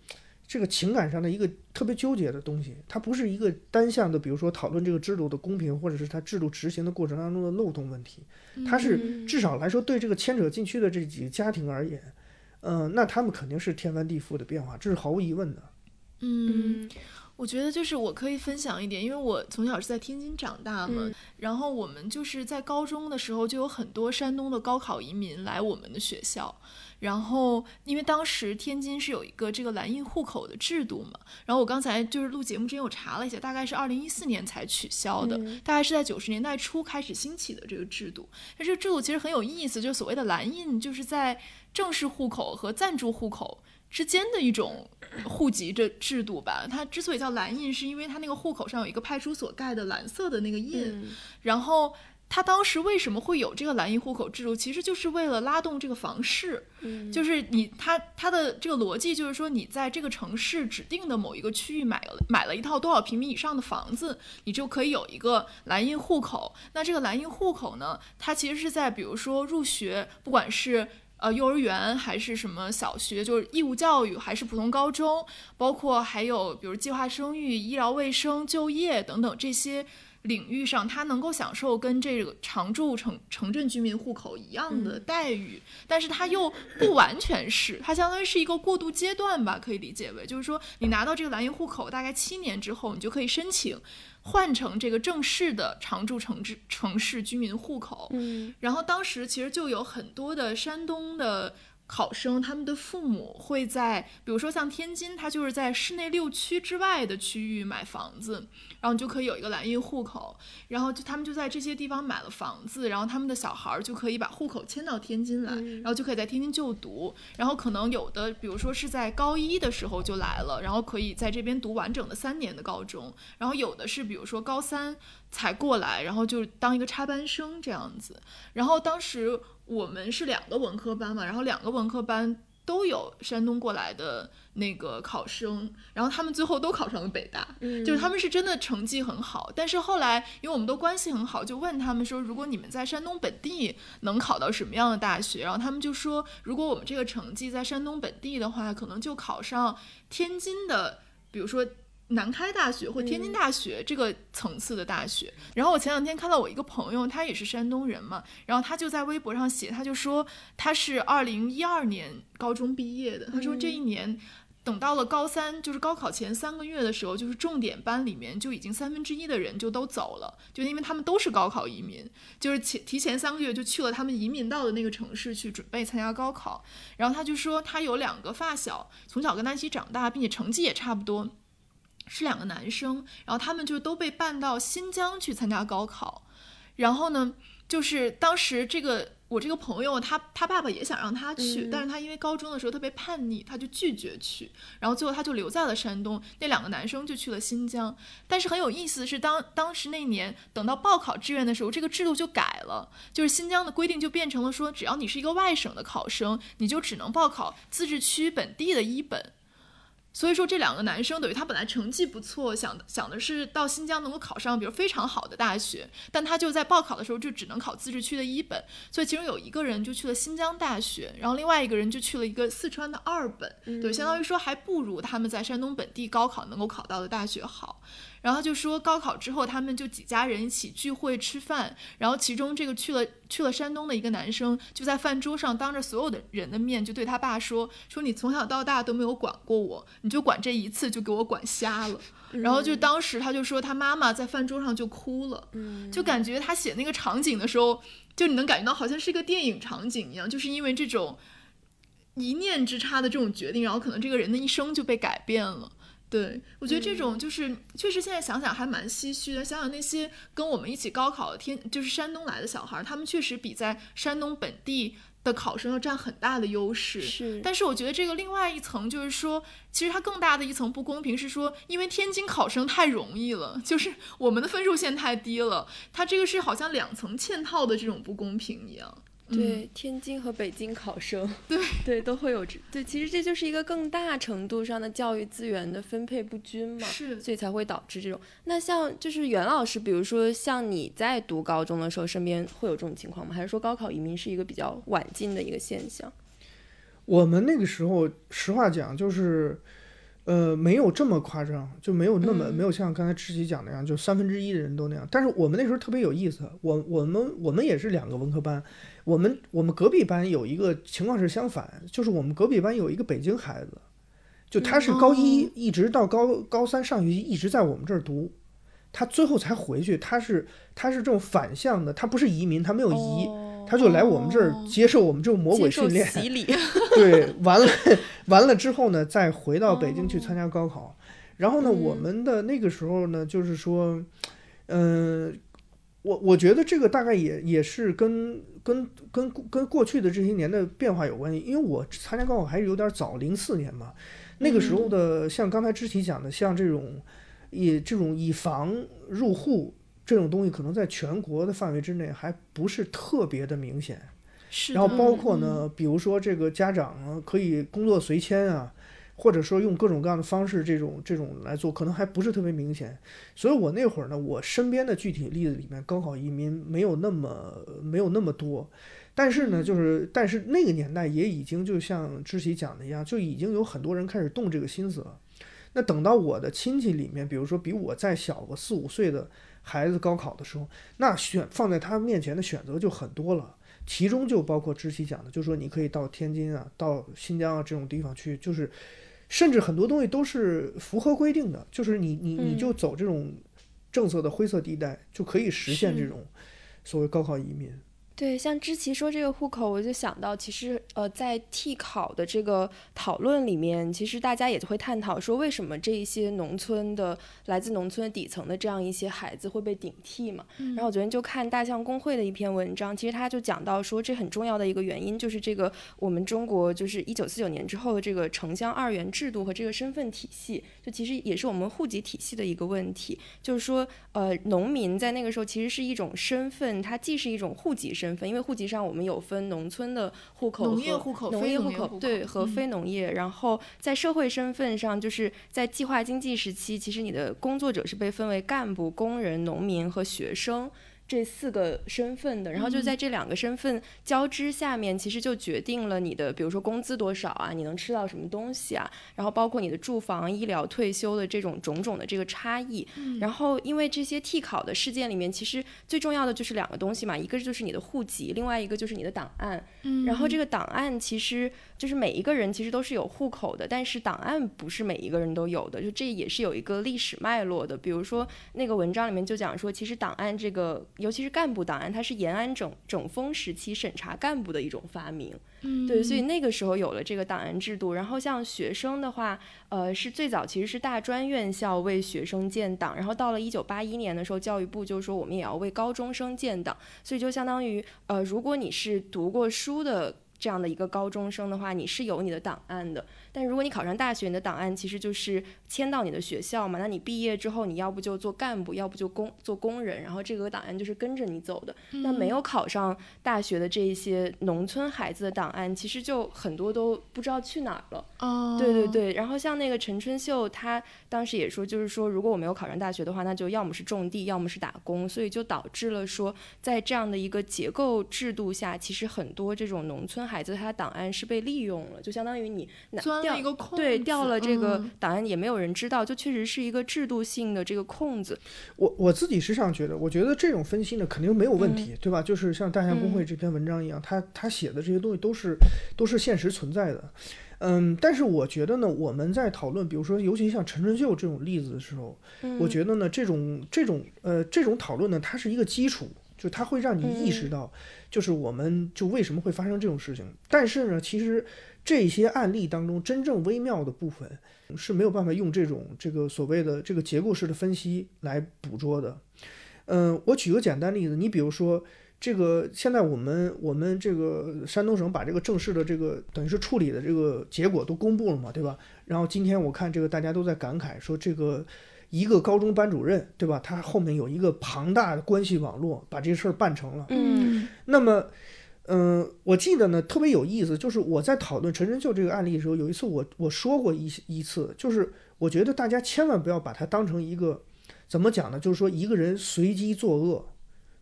这个情感上的一个特别纠结的东西。它不是一个单向的，比如说讨论这个制度的公平，或者是它制度执行的过程当中的漏洞问题。它是至少来说，对这个牵扯进去的这几个家庭而言，嗯，那他们肯定是天翻地覆的变化，这是毫无疑问的。嗯，我觉得就是我可以分享一点，因为我从小是在天津长大嘛，嗯然后我们就是在高中的时候就有很多山东的高考移民来我们的学校，然后因为当时天津是有一个这个蓝印户口的制度嘛，然后我刚才就是录节目之前我查了一下，大概是二零一四年才取消的，嗯大概是在九十年代初开始兴起的这个制度。那这个制度其实很有意思，就是所谓的蓝印，就是在正式户口和暂住户口。之间的一种户籍这制度吧，它之所以叫蓝印，是因为它那个户口上有一个派出所盖的蓝色的那个印，嗯然后它当时为什么会有这个蓝印户口制度，其实就是为了拉动这个房市，嗯就是你他他的这个逻辑就是说，你在这个城市指定的某一个区域买了买了一套多少平米以上的房子，你就可以有一个蓝印户口。那这个蓝印户口呢，它其实是在比如说入学，不管是呃，幼儿园还是什么小学，就是义务教育，还是普通高中，包括还有比如计划生育、医疗卫生、就业等等这些领域上，他能够享受跟这个常住城城镇居民户口一样的待遇，但是它又不完全是，它相当于是一个过渡阶段吧，可以理解为，就是说你拿到这个蓝印户口，大概七年之后，你就可以申请换成这个正式的常住城市城市居民户口。嗯。然后当时其实就有很多的山东的考生，他们的父母会在，比如说像天津，他就是在市内六区之外的区域买房子，然后你就可以有一个蓝印户口，然后就他们就在这些地方买了房子，然后他们的小孩儿就可以把户口迁到天津来，然后就可以在天津就读，然后可能有的，比如说是在高一的时候就来了，然后可以在这边读完整的三年的高中，然后有的是比如说高三才过来，然后就当一个插班生这样子。然后当时我们是两个文科班嘛，然后两个文科班都有山东过来的那个考生，然后他们最后都考上了北大，嗯就是他们是真的成绩很好。但是后来因为我们都关系很好，就问他们说，如果你们在山东本地能考到什么样的大学？然后他们就说，如果我们这个成绩在山东本地的话，可能就考上天津的，比如说。南开大学或天津大学这个层次的大学，然后我前两天看到我一个朋友，他也是山东人嘛，然后他就在微博上写，他就说他是二零一二年高中毕业的，他说这一年等到了高三，就是高考前三个月的时候，就是重点班里面就已经三分之一的人就都走了，就因为他们都是高考移民，就是前提前三个月就去了他们移民到的那个城市去准备参加高考，然后他就说他有两个发小，从小跟他一起长大，并且成绩也差不多。是两个男生，然后他们就都被办到新疆去参加高考，然后呢，就是当时这个我这个朋友他他爸爸也想让他去，嗯但是他因为高中的时候特别叛逆，他就拒绝去，然后最后他就留在了山东，那两个男生就去了新疆。但是很有意思的是，当当时那年等到报考志愿的时候，这个制度就改了，就是新疆的规定就变成了说，只要你是一个外省的考生，你就只能报考自治区本地的一本。所以说，这两个男生等于他本来成绩不错，想想的是到新疆能够考上，比如非常好的大学，但他就在报考的时候就只能考自治区的一本，所以其中有一个人就去了新疆大学，然后另外一个人就去了一个四川的二本，对，相当于说还不如他们在山东本地高考能够考到的大学好。然后就说，高考之后他们就几家人一起聚会吃饭，然后其中这个去了去了山东的一个男生，就在饭桌上当着所有的人的面就对他爸说：“说你从小到大都没有管过我，你就管这一次就给我管瞎了。”然后就当时他就说他妈妈在饭桌上就哭了，就感觉他写那个场景的时候，就你能感觉到好像是一个电影场景一样，就是因为这种一念之差的这种决定，然后可能这个人的一生就被改变了。对，我觉得这种就是、确实现在想想还蛮唏嘘的。想想那些跟我们一起高考的天，就是山东来的小孩儿，他们确实比在山东本地的考生要占很大的优势。是但是我觉得这个另外一层就是说，其实它更大的一层不公平是说，因为天津考生太容易了，就是我们的分数线太低了，它这个是好像两层嵌套的这种不公平一样。对，天津和北京考生，对对都会有这对，其实这就是一个更大程度上的教育资源的分配不均嘛，是所以才会导致这种。那像就是袁老师，比如说像你在读高中的时候，身边会有这种情况吗？还是说高考移民是一个比较晚进的一个现象？我们那个时候，实话讲，就是，呃，没有这么夸张，就没有那么、嗯没有像刚才知琪讲那样，就三分之一的人都那样。但是我们那时候特别有意思，我我们我们也是两个文科班，我们我们隔壁班有一个情况是相反，就是我们隔壁班有一个北京孩子，就他是高一、哦一直到高高三上学期一直在我们这儿读。他最后才回去，他是他是这种反向的，他不是移民，他没有移，哦他就来我们这儿哦。接受我们这种魔鬼训练，洗礼，对，完了 完了之后呢，再回到北京去哦。参加高考。然后呢，我嗯。们的那个时候呢，就是说，嗯、我我觉得这个大概也也是跟跟跟跟过去的这些年的变化有关系，因为我参加高考还是有点早，零四年嘛，那个时候的像刚才知琪讲的，像这种以这种以房入户这种东西，可能在全国的范围之内还不是特别的明显。是然后包括呢，比如说这个家长啊，可以工作随迁啊，或者说用各种各样的方式，这种这种来做，可能还不是特别明显。所以我那会儿呢，我身边的具体例子里面，高考移民没有那么没有那么多，但是呢，就是但是那个年代也已经就像知奇讲的一样，就已经有很多人开始动这个心思了。那等到我的亲戚里面，比如说比我再小个四五岁的孩子高考的时候，那选放在他面前的选择就很多了。其中就包括知琪讲的，就说你可以到天津啊、到新疆啊这种地方去，就是甚至很多东西都是符合规定的，就是你你你嗯就走这种政策的灰色地带，就可以实现这种所谓高考移民。对，像知琪说这个户口，我就想到，其实呃，在替考的这个讨论里面，其实大家也会探讨说，为什么这一些农村的来自农村底层的这样一些孩子会被顶替嘛？然后我昨天就看大象公会的一篇文章，其实他就讲到说，这很重要的一个原因就是这个我们中国就是一九四九年之后的这个城乡二元制度和这个身份体系，就其实也是我们户籍体系的一个问题。就是说，呃，农民在那个时候其实是一种身份，它既是一种户籍身身份，因为户籍上我们有分农村的户口、农业户口、非农业户口，对和非农业。然后在社会身份上，就是在计划经济时期，其实你的工作者是被分为干部、工人、农民和学生。这四个身份的，然后就在这两个身份交织下面，其实就决定了你的，比如说工资多少啊，你能吃到什么东西啊，然后包括你的住房、医疗、退休的这种种种的这个差异。然后因为这些替考的事件里面，其实最重要的就是两个东西嘛，一个就是你的户籍，另外一个就是你的档案。然后这个档案其实就是每一个人其实都是有户口的，但是档案不是每一个人都有的，就这也是有一个历史脉络的。比如说那个文章里面就讲说，其实档案这个。尤其是干部档案，它是延安整整风时期审查干部的一种发明。嗯，对，所以那个时候有了这个档案制度。然后像学生的话，呃，是最早其实是大专院校为学生建档，然后到了一九八一年的时候，教育部就说我们也要为高中生建档。所以就相当于，呃，如果你是读过书的这样的一个高中生的话，你是有你的档案的。但如果你考上大学，你的档案其实就是迁到你的学校嘛。那你毕业之后，你要不就做干部，要不就工做工人，然后这个档案就是跟着你走的。那没有考上大学的这一些农村孩子的档案，其实就很多都不知道去哪儿了。哦，对对对。然后像那个陈春秀，他当时也说，就是说如果我没有考上大学的话，那就要么是种地，要么是打工。所以就导致了说，在这样的一个结构制度下，其实很多这种农村孩子他的档案是被利用了，就相当于你。掉一个空，对，掉了这个档案也没有人知道，就确实是一个制度性的这个空子。我我自己实际上觉得，我觉得这种分析呢肯定没有问题，对吧？就是像大象公会这篇文章一样，他他写的这些东西都是都是现实存在的。嗯，但是我觉得呢，我们在讨论，比如说，尤其像陈春秀这种例子的时候，我觉得呢，这种这种呃这种讨论呢，它是一个基础，就它会让你意识到，就是我们就为什么会发生这种事情。但是呢，其实。这些案例当中真正微妙的部分是没有办法用这种这个所谓的这个结构式的分析来捕捉的。嗯，我举个简单例子，你比如说这个现在我们我们这个山东省把这个正式的这个等于是处理的这个结果都公布了嘛，对吧？然后今天我看这个大家都在感慨说这个一个高中班主任，对吧？他后面有一个庞大的关系网络，把这事儿办成了。嗯，那么。嗯，我记得呢，特别有意思，就是我在讨论陈春秀这个案例的时候，有一次我我说过一一次，就是我觉得大家千万不要把它当成一个怎么讲呢？就是说一个人随机作恶，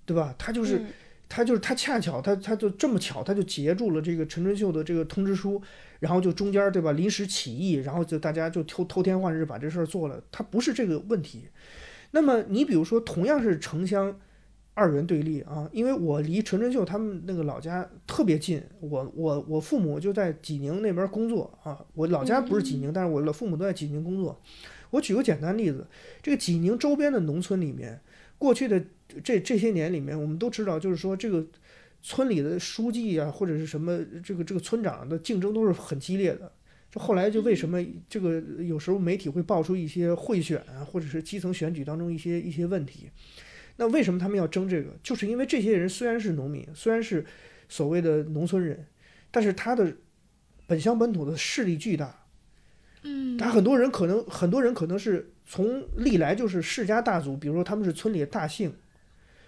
对吧？他就是他就是他恰巧他他就这么巧，他就截住了这个陈春秀的这个通知书，然后就中间对吧？临时起意，然后就大家就偷偷天换日把这事儿做了，他不是这个问题。那么你比如说，同样是城乡。二元对立啊，因为我离陈春秀他们那个老家特别近，我我我父母就在济宁那边工作啊，我老家不是济宁，但是我的父母都在济宁工作。我举个简单例子，这个济宁周边的农村里面，过去的这这些年里面，我们都知道，就是说这个村里的书记啊，或者是什么这个这个村长的竞争都是很激烈的。这后来就为什么这个有时候媒体会爆出一些贿选啊，或者是基层选举当中一些一些问题。那为什么他们要争这个？就是因为这些人虽然是农民，虽然是所谓的农村人，但是他的本乡本土的势力巨大。嗯，他很多人可能很多人可能是从历来就是世家大族，比如说他们是村里的大姓，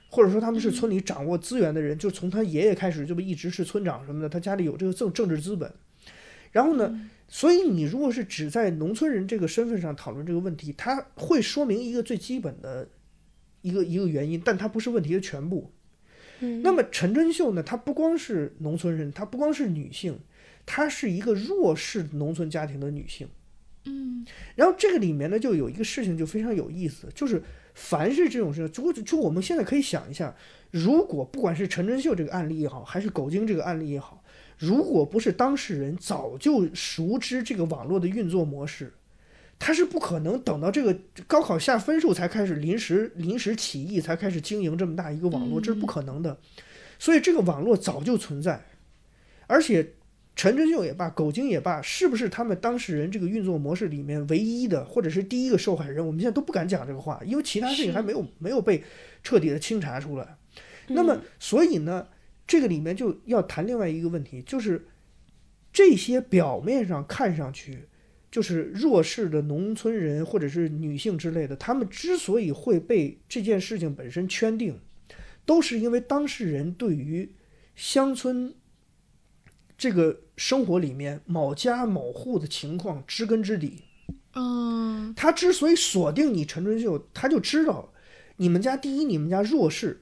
或者说他们是村里掌握资源的人，就从他爷爷开始就一直是村长什么的，他家里有这个政政治资本。然后呢，所以你如果是只在农村人这个身份上讨论这个问题，他会说明一个最基本的。一个一个原因，但它不是问题的全部。那么陈春秀呢？她不光是农村人，她不光是女性，她是一个弱势农村家庭的女性。嗯。然后这个里面呢，就有一个事情就非常有意思，就是凡是这种事情，就就我们现在可以想一下，如果不管是陈春秀这个案例也好，还是狗精这个案例也好，如果不是当事人早就熟知这个网络的运作模式。他是不可能等到这个高考下分数才开始临时临时起义，才开始经营这么大一个网络，这是不可能的。所以这个网络早就存在，而且陈真秀也罢，狗精也罢，是不是他们当事人这个运作模式里面唯一的或者是第一个受害人？我们现在都不敢讲这个话，因为其他事情还没有没有被彻底的清查出来。那么，所以呢，这个里面就要谈另外一个问题，就是这些表面上看上去。就是弱势的农村人或者是女性之类的，他们之所以会被这件事情本身圈定，都是因为当事人对于乡村这个生活里面某家某户的情况知根知底。嗯他之所以锁定你陈春秀，他就知道你们家第一，你们家弱势；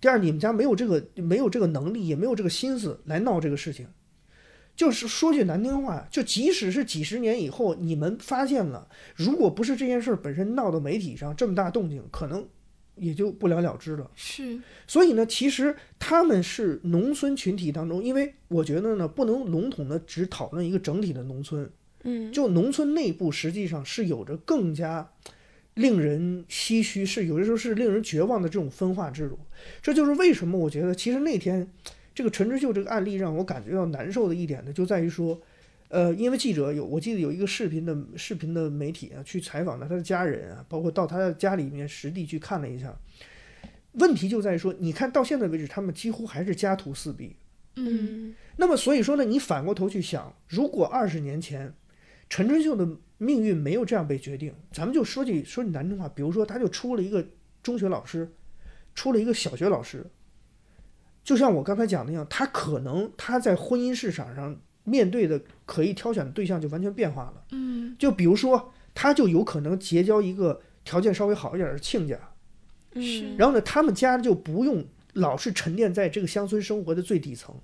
第二，你们家没有这个没有这个能力，也没有这个心思来闹这个事情。就是说句难听话，就即使是几十年以后，你们发现了，如果不是这件事儿本身闹到媒体上这么大动静，可能也就不了了之了。是所以呢，其实他们是农村群体当中，因为我觉得呢，不能笼统的只讨论一个整体的农村，嗯，就农村内部实际上是有着更加令人唏嘘，是有的时候是令人绝望的这种分化制度。这就是为什么我觉得，其实那天这个陈之秀这个案例让我感觉到难受的一点呢，就在于说，呃，因为记者有，我记得有一个视频的视频的媒体啊，去采访了他的家人啊，包括到他的家里面实地去看了一下。问题就在于说，你看到现在为止，他们几乎还是家徒四壁。嗯嗯那么所以说呢，你反过头去想，如果二十年前陈春秀的命运没有这样被决定，咱们就说句说句难听话，比如说他就出了一个中学老师，出了一个小学老师，就像我刚才讲的那样，他可能他在婚姻市场上面对的可以挑选的对象就完全变化了。嗯就比如说，他就有可能结交一个条件稍微好一点的亲家，嗯，然后呢，他们家就不用老是沉淀在这个乡村生活的最底层。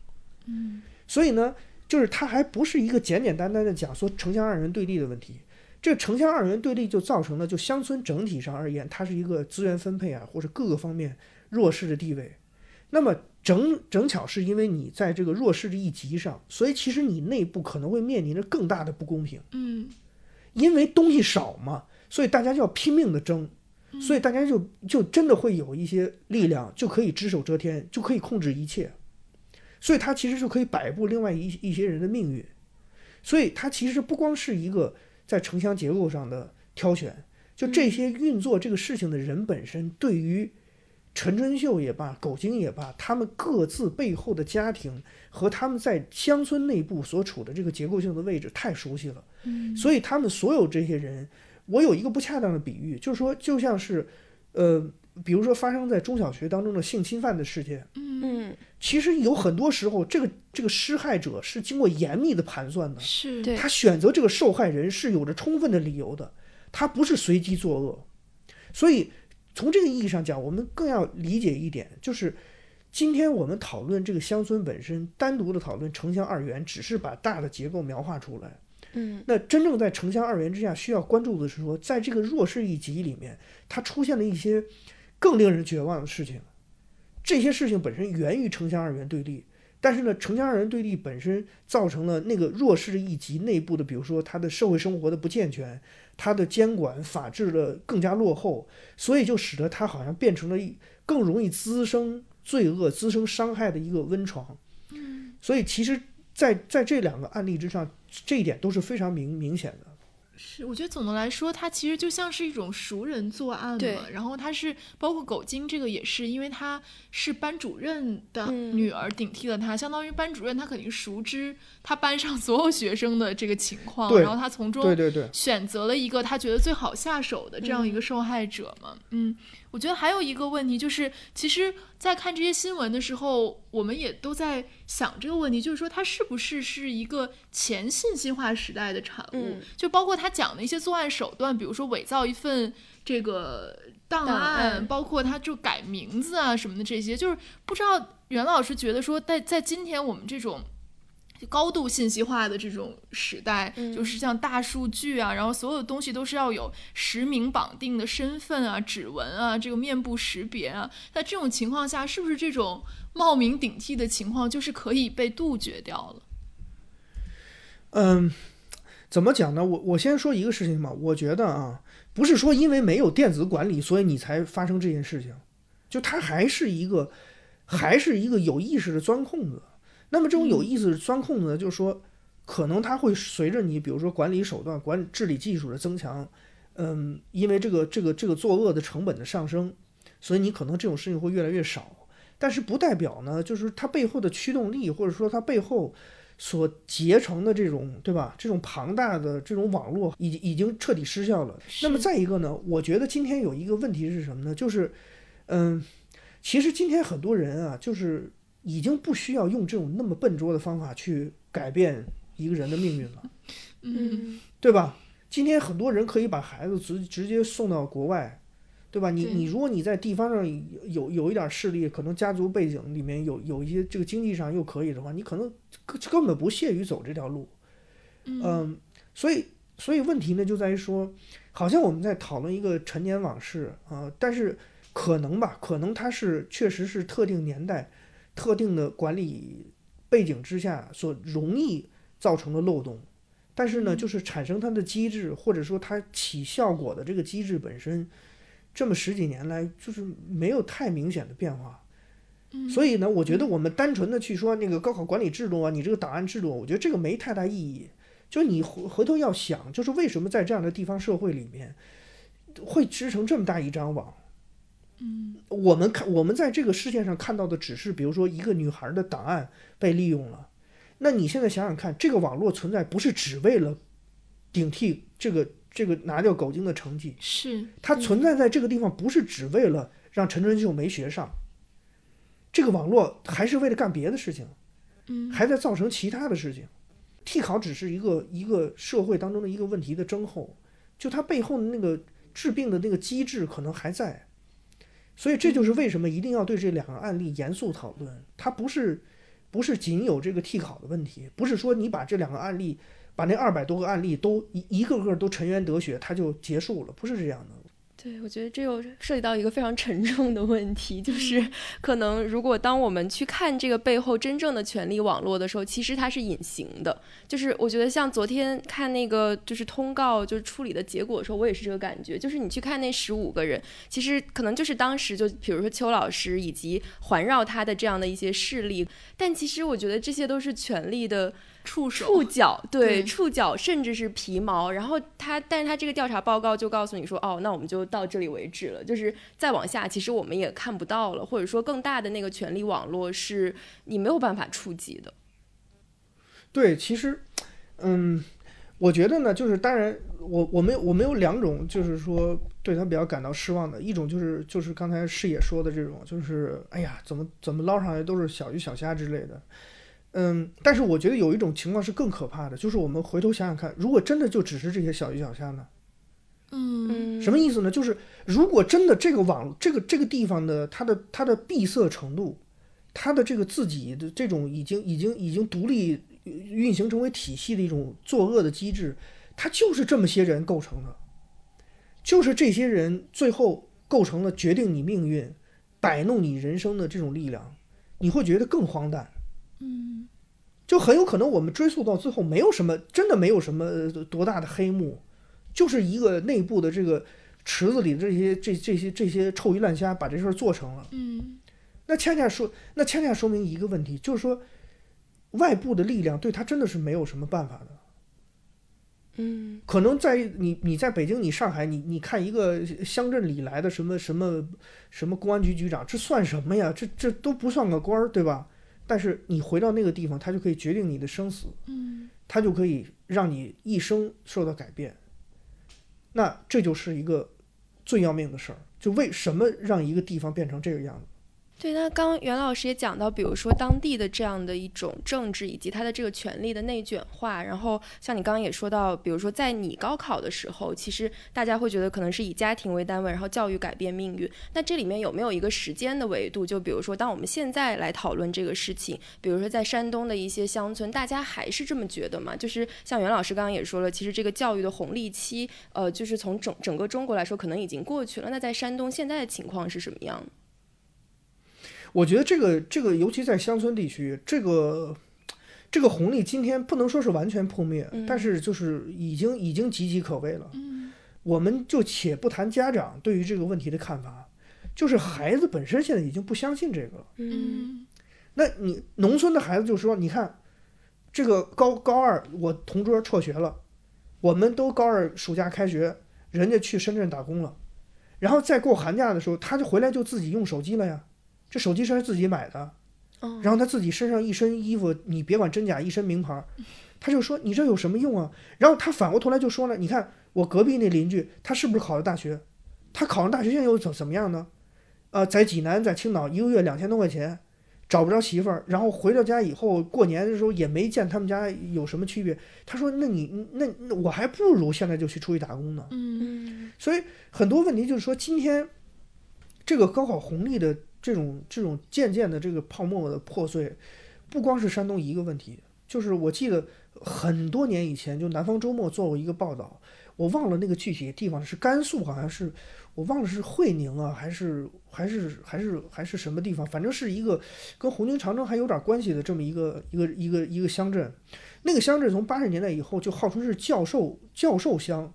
嗯所以呢，就是他还不是一个简简单单的讲说城乡二元对立的问题。这城乡二元对立就造成了，就乡村整体上而言，它是一个资源分配啊，或者各个方面弱势的地位。那么整整巧是因为你在这个弱势的一级上，所以其实你内部可能会面临着更大的不公平。嗯。因为东西少嘛，所以大家就要拼命的争，所以大家就就真的会有一些力量就可以只手遮天，就可以控制一切，所以它其实就可以摆布另外一一些人的命运，所以它其实不光是一个在城乡结构上的挑选，就这些运作这个事情的人本身，对于陈春秀也罢，苟金也罢，他们各自背后的家庭和他们在乡村内部所处的这个结构性的位置太熟悉了。嗯所以他们所有这些人，我有一个不恰当的比喻，就是说，就像是，呃，比如说发生在中小学当中的性侵犯的事件，嗯嗯，其实有很多时候，这个这个施害者是经过严密的盘算的，是他选择这个受害人是有着充分的理由的，他不是随机作恶。所以从这个意义上讲，我们更要理解一点，就是今天我们讨论这个乡村本身，单独的讨论城乡二元，只是把大的结构描画出来。嗯那真正在城乡二元之下需要关注的是说，在这个弱势一级里面，它出现了一些更令人绝望的事情。这些事情本身源于城乡二元对立，但是呢，城乡二元对立本身造成了那个弱势一级内部的，比如说他的社会生活的不健全，他的监管法治的更加落后，所以就使得它好像变成了一更容易滋生罪恶、滋生伤害的一个温床。所以其实在在这两个案例之上，这一点都是非常明明显的。是，我觉得总的来说，它其实就像是一种熟人作案对嘛。然后他是包括狗精这个也是，因为他是班主任的嗯女儿顶替了他，相当于班主任他肯定熟知他班上 所有学生的这个情况，然后他从中对对对，选择了一个他觉得最好下手的这样一个受害者嘛。嗯，我觉得还有一个问题就是，其实，在看这些新闻的时候，我们也都在想这个问题，就是说它是不是是一个前信息化时代的产物？嗯就包括他讲的一些作案手段，比如说伪造一份这个档案包括他就改名字啊什么的这些，就是不知道袁老师觉得说，在在今天我们这种。高度信息化的这种时代，嗯就是像大数据啊，然后所有东西都是要有实名绑定的身份啊、指纹啊、这个面部识别啊。在这种情况下，是不是这种冒名顶替的情况就是可以被杜绝掉了？嗯，怎么讲呢？我我先说一个事情嘛，我觉得啊，不是说因为没有电子管理，所以你才发生这件事情，就它还是一个，还是一个有意识的钻空子。那么这种有意思的钻空子呢，就是说，可能它会随着你，比如说管理手段、管理治理技术的增强，嗯，因为这个这个这个作恶的成本的上升，所以你可能这种事情会越来越少。但是不代表呢，就是它背后的驱动力，或者说它背后所结成的这种，对吧？这种庞大的这种网络已已经彻底失效了。那么再一个呢，我觉得今天有一个问题是什么呢？就是，嗯，其实今天很多人啊，就是已经不需要用这种那么笨拙的方法去改变一个人的命运了，嗯对吧？今天很多人可以把孩子直直接送到国外，对吧？你你如果你在地方上有有一点势力，可能家族背景里面有有一些这个经济上又可以的话，你可能根根本不屑于走这条路。嗯嗯，所以所以问题呢就在于说，好像我们在讨论一个陈年往事啊、但是可能吧，可能它是确实是特定年代、特定的管理背景之下所容易造成的漏洞。但是呢，就是产生它的机制，或者说它起效果的这个机制本身，这么十几年来就是没有太明显的变化。所以呢，我觉得我们单纯的去说那个高考管理制度啊，你这个档案制度，我觉得这个没太大意义。就是你回回头要想，就是为什么在这样的地方社会里面会织成这么大一张网？嗯，我们看我们在这个事件上看到的只是，比如说一个女孩的档案被利用了。那你现在想想看，这个网络存在不是只为了顶替这个这个拿掉狗精的成绩，是它存在在这个地方不是只为了让陈春秀没学上，这个网络还是为了干别的事情，嗯还在造成其他的事情。替考只是一个一个社会当中的一个问题的症候，就它背后的那个治病的那个机制可能还在，所以这就是为什么一定要对这两个案例严肃讨论。它不是不是仅有这个替考的问题，不是说你把这两个案例，把那二百多个案例都一一个个都沉冤得雪，它就结束了，不是这样的。对，我觉得这又涉及到一个非常沉重的问题，就是可能如果当我们去看这个背后真正的权力网络的时候，其实它是隐形的。就是我觉得像昨天看那个就是通告就是处理的结果的时候，我也是这个感觉。就是你去看那十五个人，其实可能就是当时就比如说邱老师以及环绕他的这样的一些势力，但其实我觉得这些都是权力的。触手触角，对对触角，甚至是皮毛。然后他，但是他这个调查报告就告诉你说，哦，那我们就到这里为止了，就是再往下，其实我们也看不到了，或者说更大的那个权力网络是你没有办法触及的。对，其实，嗯，我觉得呢，就是当然，我我们我们有两种，就是说对他比较感到失望的，一种就是就是刚才视野说的这种，就是哎呀，怎么怎么捞上来都是小鱼小虾之类的。嗯，但是我觉得有一种情况是更可怕的，就是我们回头想想看，如果真的就只是这些小鱼小虾呢？嗯嗯，什么意思呢？就是如果真的这个网这个这个地方的它的它的闭塞程度，它的这个自己的这种已经已经已经独立运行成为体系的一种作恶的机制，它就是这么些人构成的，就是这些人最后构成了决定你命运、摆弄你人生的这种力量，你会觉得更荒诞。嗯就很有可能我们追溯到最后，没有什么真的没有什么呃多大的黑幕，就是一个内部的这个池子里的这些这这些这些臭鱼烂虾把这事儿做成了。嗯那恰恰说，那恰恰说明一个问题，就是说外部的力量对他真的是没有什么办法的。嗯可能在你你在北京，你上海，你你看一个乡镇里来的什么什么什么公安局局长，这算什么呀？这这都不算个官儿，对吧？但是你回到那个地方，它就可以决定你的生死，嗯它就可以让你一生受到改变。那这就是一个最要命的事儿。就为什么让一个地方变成这个样子？对，那刚袁老师也讲到，比如说当地的这样的一种政治以及他的这个权力的内卷化，然后像你刚刚也说到，比如说在你高考的时候，其实大家会觉得可能是以家庭为单位，然后教育改变命运。那这里面有没有一个时间的维度？就比如说，当我们现在来讨论这个事情，比如说在山东的一些乡村，大家还是这么觉得吗？就是像袁老师刚刚也说了，其实这个教育的红利期，呃，就是从整整个中国来说，可能已经过去了。那在山东现在的情况是什么样？我觉得这个这个，尤其在乡村地区，这个这个红利今天不能说是完全破灭，嗯但是就是已经已经岌岌可危了。嗯我们就且不谈家长对于这个问题的看法，就是孩子本身现在已经不相信这个了。嗯那你农村的孩子就说：“你看，这个高高二我同桌辍学了，我们都高二暑假开学，人家去深圳打工了，然后再过寒假的时候，他就回来就自己用手机了呀。这手机是他自己买的，哦然后他自己身上一身衣服，你别管真假，一身名牌，他就说你这有什么用啊？然后他反过头来就说了，你看我隔壁那邻居，他是不是考了大学？他考上大学现在又怎怎么样呢？呃，在济南，在青岛，一个月两千多块钱，找不着媳妇儿，然后回到家以后过年的时候也没见他们家有什么区别。他说：“那你那那我还不如现在就去出去打工呢。”嗯嗯所以很多问题就是说，今天这个高考红利的这种这种渐渐的这个泡沫的破碎，不光是山东一个问题，就是我记得很多年以前，就南方周末做过一个报道，我忘了那个具体的地方是甘肃，好像是我忘了是会宁啊，还是还是还是还是什么地方，反正是一个跟红军长征还有点关系的这么一个一个一个一个乡镇。那个乡镇从八十年代以后就号称是教授教授乡，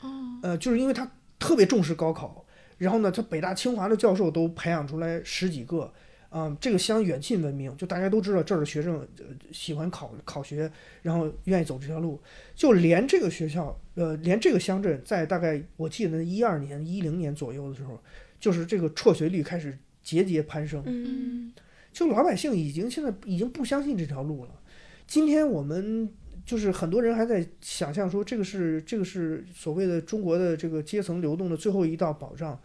哦呃，就是因为他特别重视高考，然后呢，他北大清华的教授都培养出来十几个，啊、这个乡远近闻名，就大家都知道这儿的学生、呃、喜欢考考学，然后愿意走这条路，就连这个学校，呃，连这个乡镇在大概我记得一二年、一零年左右的时候，就是这个辍学率开始节节攀升，嗯嗯就老百姓已经现在已经不相信这条路了。今天我们就是很多人还在想象说这个是这个是所谓的中国的这个阶层流动的最后一道保障，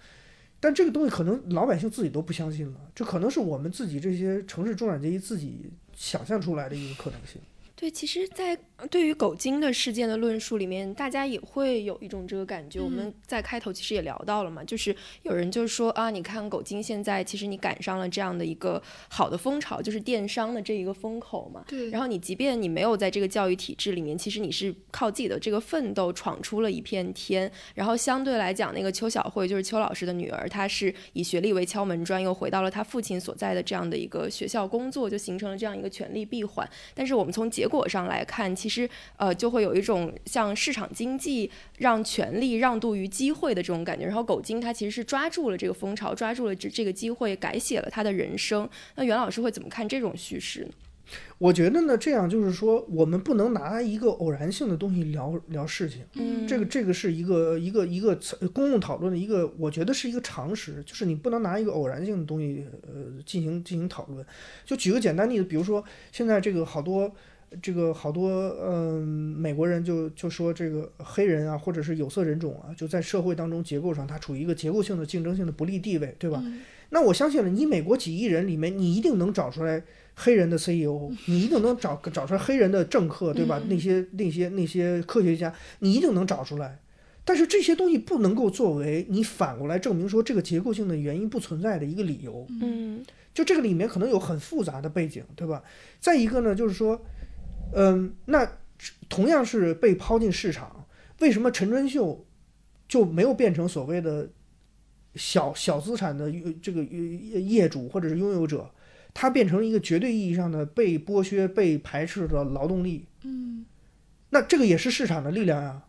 但这个东西可能老百姓自己都不相信了，这可能是我们自己这些城市中产阶级自己想象出来的一个可能性。对，其实，在对于狗精的事件的论述里面，大家也会有一种这个感觉。我们嗯在开头其实也聊到了嘛，就是有人就说啊，你看狗精现在其实你赶上了这样的一个好的风潮，就是电商的这一个风口嘛。对，然后你即便你没有在这个教育体制里面，其实你是靠自己的这个奋斗闯出了一片天。然后相对来讲，那个邱小慧就是邱老师的女儿，她是以学历为敲门砖，又回到了她父亲所在的这样的一个学校工作，就形成了这样一个权力闭环。但是我们从结果上来看，其实呃就会有一种像市场经济让权力让渡于机会的这种感觉。然后狗精他其实是抓住了这个风潮，抓住了这这个机会，改写了他的人生。那袁老师会怎么看这种叙事呢？我觉得呢，这样就是说，我们不能拿一个偶然性的东西聊聊事情。嗯这个这个是一个一个一个呃公共讨论的一个，我觉得是一个常识，就是你不能拿一个偶然性的东西呃进行进行讨论。就举个简单例子，比如说现在这个好多这个好多嗯、美国人就就说这个黑人啊或者是有色人种啊，就在社会当中结构上它处于一个结构性的竞争性的不利地位，对吧？嗯那我相信了，你美国几亿人里面，你一定能找出来黑人的 CEO，你一定能找找出来黑人的政客，对吧？嗯那些那些那些科学家，你一定能找出来。但是这些东西不能够作为你反过来证明说这个结构性的原因不存在的一个理由。嗯就这个里面可能有很复杂的背景，对吧？再一个呢，就是说，嗯，那同样是被抛进市场，为什么陈春秀就没有变成所谓的小小资产的呃这个呃业主或者是拥有者？他变成了一个绝对意义上的被剥削、被排斥的劳动力。嗯那这个也是市场的力量呀，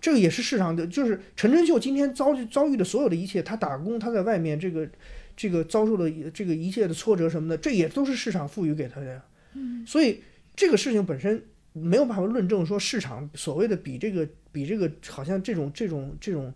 这个也是市场的，就是陈春秀今天遭遇遭遇的所有的一切，他打工，他在外面这个这个遭受的这个一切的挫折什么的，这也都是市场赋予给他的呀。嗯所以这个事情本身没有办法论证说市场所谓的比这个比这个好像这种这种这种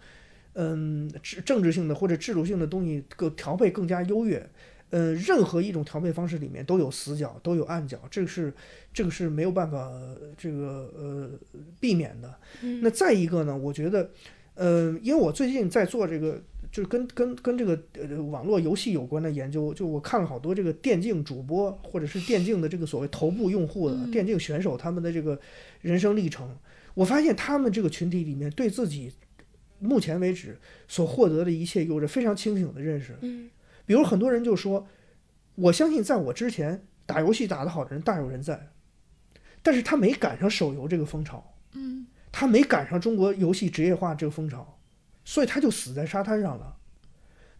嗯政政治性的或者制度性的东西更调配更加优越。呃，任何一种调配方式里面都有死角，都有暗角，这个是这个是没有办法呃这个呃避免的。嗯那再一个呢，我觉得，呃，因为我最近在做这个，就是跟跟跟这个呃网络游戏有关的研究，就我看了好多这个电竞主播或者是电竞的这个所谓头部用户的嗯电竞选手他们的这个人生历程，我发现他们这个群体里面对自己目前为止所获得的一切有着非常清醒的认识。嗯比如很多人就说，我相信在我之前打游戏打得好的人大有人在，但是他没赶上手游这个风潮。嗯他没赶上中国游戏职业化这个风潮，所以他就死在沙滩上了。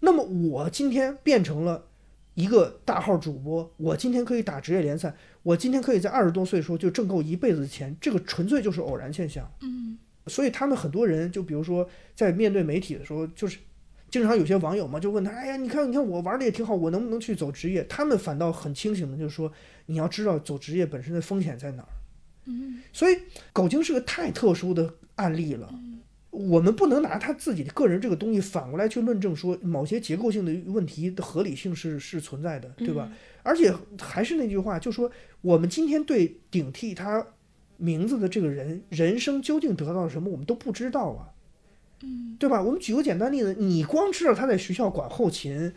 那么我今天变成了一个大号主播，我今天可以打职业联赛，我今天可以在二十多岁的时候就挣够一辈子的钱，这个纯粹就是偶然现象。嗯所以他们很多人，就比如说在面对媒体的时候，就是经常有些网友嘛，就问他：“哎呀，你看，你看我玩的也挺好，我能不能去走职业？”他们反倒很清醒的，就是说，你要知道走职业本身的风险在哪儿。嗯所以狗精是个太特殊的案例了，我们不能拿他自己的个人这个东西反过来去论证说某些结构性的问题的合理性是是存在的，对吧？而且还是那句话，就说我们今天对顶替他名字的这个人人生究竟得到了什么，我们都不知道啊，嗯对吧？我们举个简单例子，你光知道他在学校管后勤，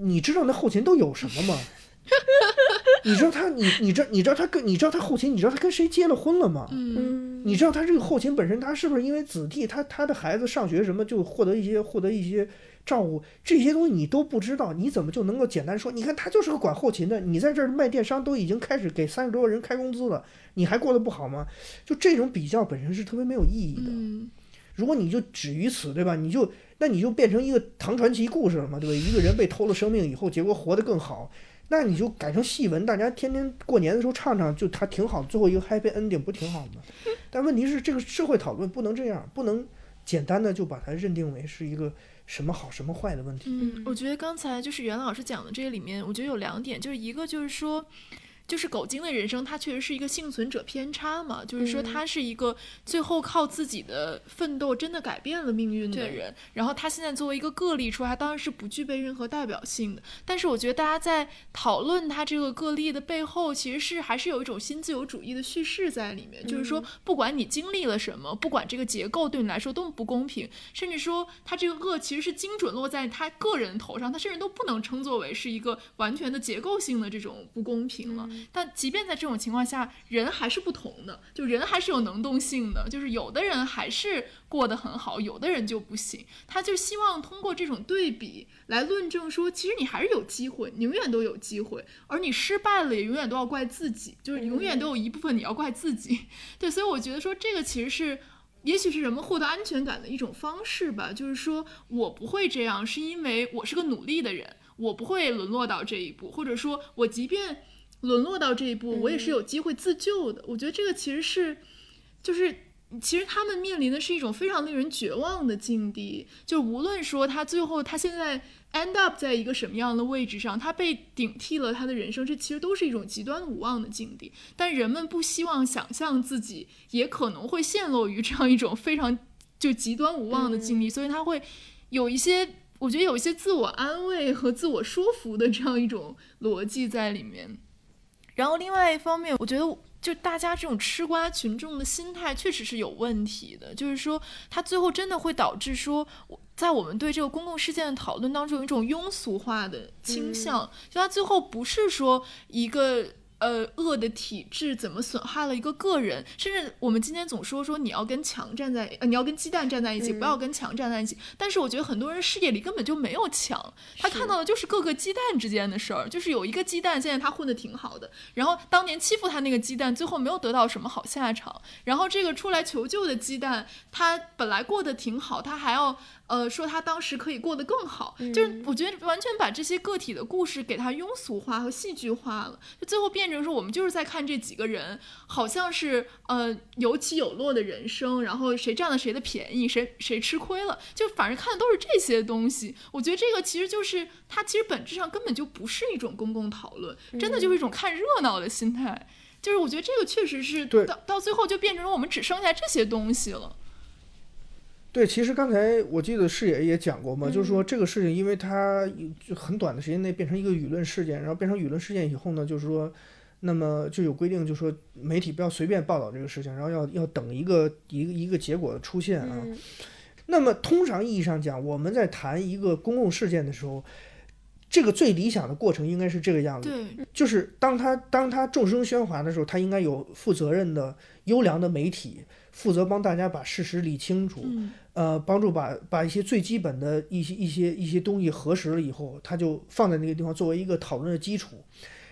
你知道那后勤都有什么吗？你知道他，你你知道你知道他跟你知道他后勤，你知道他跟谁结了婚了吗？嗯嗯，你知道他这个后勤本身，他是不是因为子弟，他他的孩子上学什么就获得一些获得一些照顾，这些东西你都不知道，你怎么就能够简单说？你看他就是个管后勤的，你在这儿卖电商都已经开始给三十多个人开工资了，你还过得不好吗？就这种比较本身是特别没有意义的。嗯如果你就止于此，对吧？你就那你就变成一个唐传奇故事了嘛，对吧？一个人被偷了生命以后，结果活得更好，那你就改成戏文，大家天天过年的时候唱唱，就他挺好，最后一个 happy ending 不挺好吗？但问题是，这个社会讨论不能这样，不能简单的就把它认定为是一个什么好什么坏的问题。嗯，我觉得刚才就是袁老师讲的这个里面，我觉得有两点，就是一个就是说。就是狗精的人生，它确实是一个幸存者偏差嘛，就是说他是一个最后靠自己的奋斗真的改变了命运的人，然后他现在作为一个个例出来，他当然是不具备任何代表性的。但是我觉得大家在讨论他这个个例的背后，其实是还是有一种新自由主义的叙事在里面，就是说不管你经历了什么，不管这个结构对你来说多么不公平，甚至说他这个恶其实是精准落在他个人头上，他甚至都不能称作为是一个完全的结构性的这种不公平了。但即便在这种情况下，人还是不同的，就人还是有能动性的，就是有的人还是过得很好，有的人就不行。他就希望通过这种对比来论证说，其实你还是有机会，你永远都有机会，而你失败了也永远都要怪自己，就是永远都有一部分你要怪自己。对，所以我觉得说这个其实是。也许是人们获得安全感的一种方式吧，就是说我不会这样，是因为我是个努力的人，我不会沦落到这一步，或者说我即便沦落到这一步，我也是有机会自救的。我觉得这个其实是，就是其实他们面临的是一种非常令人绝望的境地。就无论说他最后他现在 end up 在一个什么样的位置上，他被顶替了他的人生，这其实都是一种极端无望的境地。但人们不希望想象自己也可能会陷落于这样一种非常就极端无望的境地，所以他会有一些。我觉得有一些自我安慰和自我说服的这样一种逻辑在里面。然后另外一方面，我觉得就大家这种吃瓜群众的心态确实是有问题的，就是说它最后真的会导致说，在我们对这个公共事件的讨论当中有一种庸俗化的倾向，就它最后不是说一个。呃，恶的体制怎么损害了一个个人？甚至我们今天总说说你要跟强站在，呃，你要跟鸡蛋站在一起，不要跟墙站在一起。但是我觉得很多人视野里根本就没有墙，他看到的就是各个鸡蛋之间的事儿，就是有一个鸡蛋现在他混得挺好的，然后当年欺负他那个鸡蛋最后没有得到什么好下场，然后这个出来求救的鸡蛋，他本来过得挺好，他还要。呃，说他当时可以过得更好，就是我觉得完全把这些个体的故事给他庸俗化和戏剧化了，就最后变成说我们就是在看这几个人，好像是呃有起有落的人生，然后谁占了谁的便宜，谁谁吃亏了，就反正看的都是这些东西。我觉得这个其实就是它其实本质上根本就不是一种公共讨论，真的就是一种看热闹的心态。就是我觉得这个确实是到到最后就变成了我们只剩下这些东西了。对，其实刚才我记得视野也讲过嘛，就是说嗯这个事情，因为它就很短的时间内变成一个舆论事件，然后变成舆论事件以后呢，就是说，那么就有规定，就是说媒体不要随便报道这个事情，然后要要等一个一个一个结果的出现啊。嗯那么通常意义上讲，我们在谈一个公共事件的时候，这个最理想的过程应该是这个样子，就是当他当他众生喧哗的时候，他应该有负责任的优良的媒体，负责帮大家把事实理清楚。嗯呃，帮助把把一些最基本的一些一些一些东西核实了以后，他就放在那个地方作为一个讨论的基础，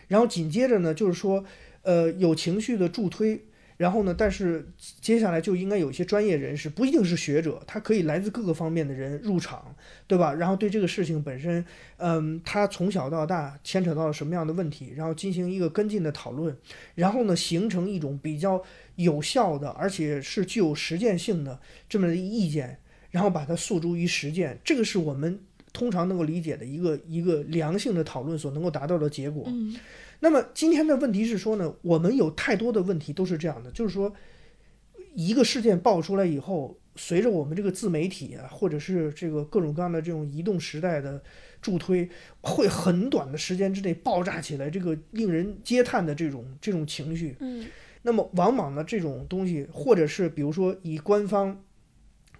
然后紧接着呢，就是说，呃，有情绪的助推，然后呢，但是接下来就应该有一些专业人士，不一定是学者，他可以来自各个方面的人入场，对吧？然后对这个事情本身，嗯，他从小到大牵扯到了什么样的问题，然后进行一个跟进的讨论，然后呢，形成一种比较有效的，而且是具有实践性的这么的意见，然后把它诉诸于实践，这个是我们通常能够理解的一个一个良性的讨论所能够达到的结果。嗯那么今天的问题是说呢，我们有太多的问题都是这样的，就是说，一个事件爆出来以后，随着我们这个自媒体啊，或者是这个各种各样的这种移动时代的助推，会很短的时间之内爆炸起来，这个令人嗟叹的这种 这种情绪。嗯那么往往呢，这种东西，或者是比如说以官方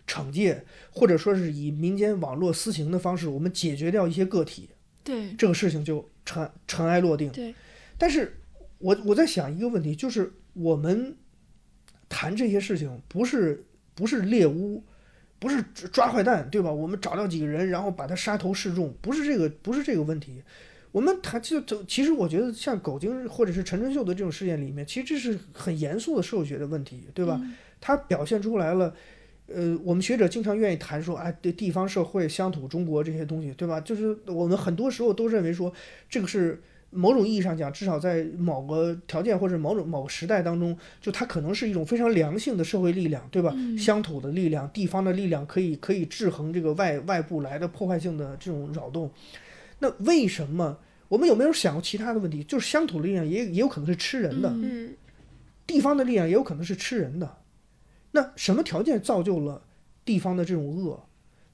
惩戒，或者说是以民间网络私刑的方式，我们解决掉一些个体，对，这个事情就尘尘埃落定。对，但是我我在想一个问题，就是我们谈这些事情，不是不是猎巫，不是抓坏蛋，对吧？我们找到几个人，然后把他杀头示众，不是这个，不是这个问题。我们谈就就其实我觉得像狗精或者是陈春秀的这种事件里面，其实这是很严肃的社会学的问题，对吧？它表现出来了。呃，我们学者经常愿意谈说，哎，对地方社会、乡土中国这些东西，对吧？就是我们很多时候都认为说，这个是某种意义上讲，至少在某个条件或者某种某个时代当中，就它可能是一种非常良性的社会力量，对吧？乡土的力量、地方的力量可以可以制衡这个外外部来的破坏性的这种扰动。那为什么我们有没有想过其他的问题？就是乡土力量也也有可能是吃人的，嗯，地方的力量也有可能是吃人的。那什么条件造就了地方的这种恶？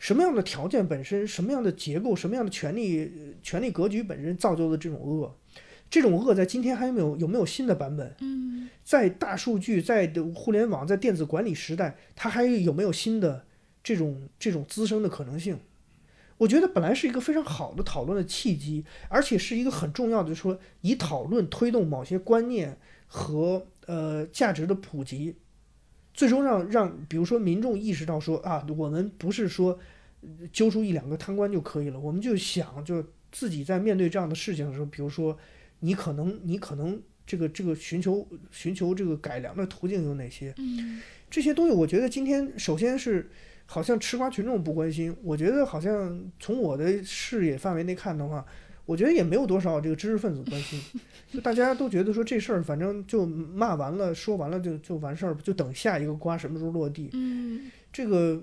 什么样的条件本身，什么样的结构，什么样的权力权力格局本身造就的这种恶？这种恶在今天还有没有有没有新的版本？嗯，在大数据、在互联网、在电子管理时代，它还有没有新的这种这种滋生的可能性？我觉得本来是一个非常好的讨论的契机，而且是一个很重要的，说以讨论推动某些观念和呃价值的普及。最终让让，比如说民众意识到说啊，我们不是说揪出一两个贪官就可以了，我们就想就自己在面对这样的事情的时候，比如说你可能你可能这个这个寻求寻求这个改良的途径有哪些？嗯，这些东西我觉得今天首先是好像吃瓜群众不关心，我觉得好像从我的视野范围内看的话。我觉得也没有多少这个知识分子关心，就大家都觉得说这事儿反正就骂完了，说完了就就完事儿，就等下一个瓜什么时候落地。嗯，这个，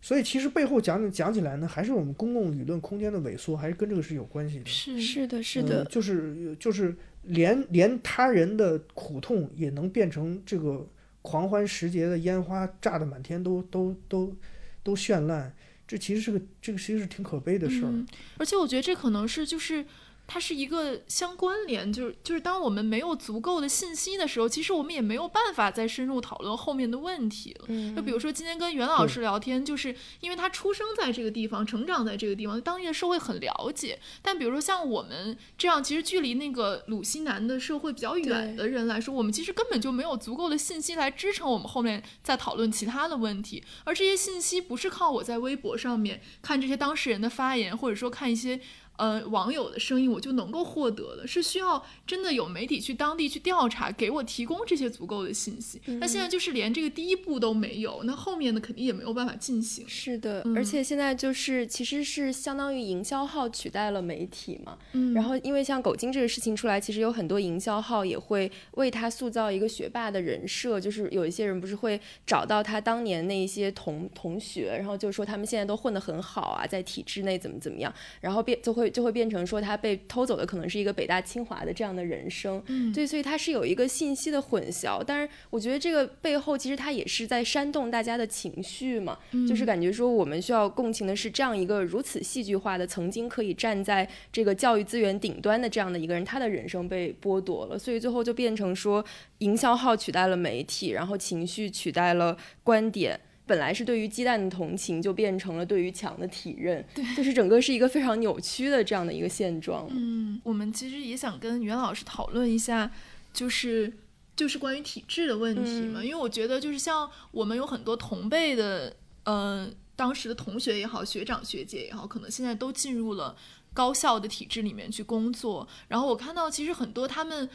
所以其实背后讲讲起来呢，还是我们公共舆论空间的萎缩，还是跟这个是有关系的。是是的，是的，就是就是连连他人的苦痛也能变成这个狂欢时节的烟花炸得满天都都都都绚烂。这其实是个，这个其实是挺可悲的事儿。而且我觉得这可能是就是。它是一个相关联，就是就是当我们没有足够的信息的时候，其实我们也没有办法再深入讨论后面的问题了。嗯，就比如说今天跟袁老师聊天，就是因为他出生在这个地方，成长在这个地方，当地的社会很了解。但比如说像我们这样，其实距离那个鲁西南的社会比较远的人来说，我们其实根本就没有足够的信息来支撑我们后面再讨论其他的问题。而这些信息不是靠我在微博上面看这些当事人的发言，或者说看一些。呃，网友的声音我就能够获得的，是需要真的有媒体去当地去调查，给我提供这些足够的信息。那现在就是连这个第一步都没有，那后面的肯定也没有办法进行。是的，而且现在就是其实是相当于营销号取代了媒体嘛。嗯。然后因为像狗精这个事情出来，其实有很多营销号也会为他塑造一个学霸的人设，就是有一些人不是会找到他当年那一些同同学，然后就说他们现在都混得很好啊，在体制内怎么怎么样，然后变就会。就会变成说他被偷走的可能是一个北大清华的这样的人生，嗯，对，所以他是有一个信息的混淆。但是我觉得这个背后其实他也是在煽动大家的情绪嘛，就是感觉说我们需要共情的是这样一个如此戏剧化的曾经可以站在这个教育资源顶端的这样的一个人，他的人生被剥夺了，所以最后就变成说营销号取代了媒体，然后情绪取代了观点。本来是对于鸡蛋的同情，就变成了对于墙的体认，对，就是整个是一个非常扭曲的这样的一个现状。嗯，我们其实也想跟袁老师讨论一下，就是就是关于体制的问题嘛，因为我觉得就是像我们有很多同辈的，嗯，当时的同学也好，学长学姐也好，可能现在都进入了高校的体制里面去工作，然后我看到其实很多他们。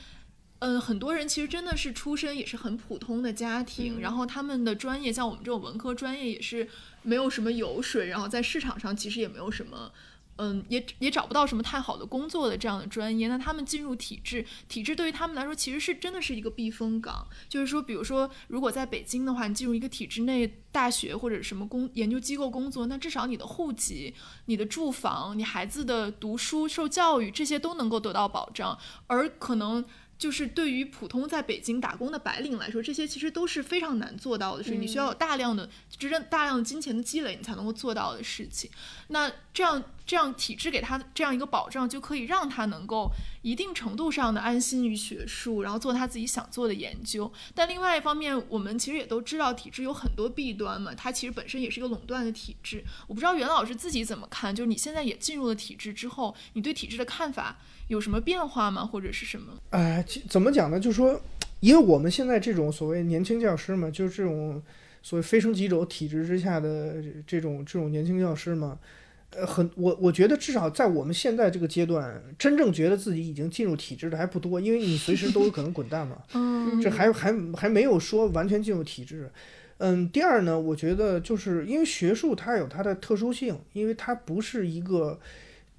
嗯，很多人其实真的是出身也是很普通的家庭，然后他们的专业像我们这种文科专业也是没有什么油水，然后在市场上其实也没有什么，嗯，也也找不到什么太好的工作的这样的专业。那他们进入体制，体制对于他们来说其实是真的是一个避风港。就是说，比如说，如果在北京的话，你进入一个体制内大学或者什么工研究机构工作，那至少你的户籍、你的住房、你孩子的读书受教育这些都能够得到保障，而可能。就是对于普通在北京打工的白领来说，这些其实都是非常难做到的，是你需要有大量的、真正大量的金钱的积累，你才能够做到的事情。那这样这样体制给他这样一个保障，就可以让他能够一定程度上的安心于学术，然后做他自己想做的研究。但另外一方面，我们其实也都知道体制有很多弊端嘛，它其实本身也是一个垄断的体制。我不知道袁老师自己怎么看，就是你现在也进入了体制之后，你对体制的看法有什么变化吗？或者是什么？哎，怎么讲呢？就是说，因为我们现在这种所谓年轻教师嘛，就是这种所谓非升即走体制之下的这种这种年轻教师嘛，呃，很我我觉得至少在我们现在这个阶段，真正觉得自己已经进入体制的还不多，因为你随时都有可能滚蛋嘛。嗯这还还还没有说完全进入体制。嗯，第二呢，我觉得就是因为学术它有它的特殊性，因为它不是一个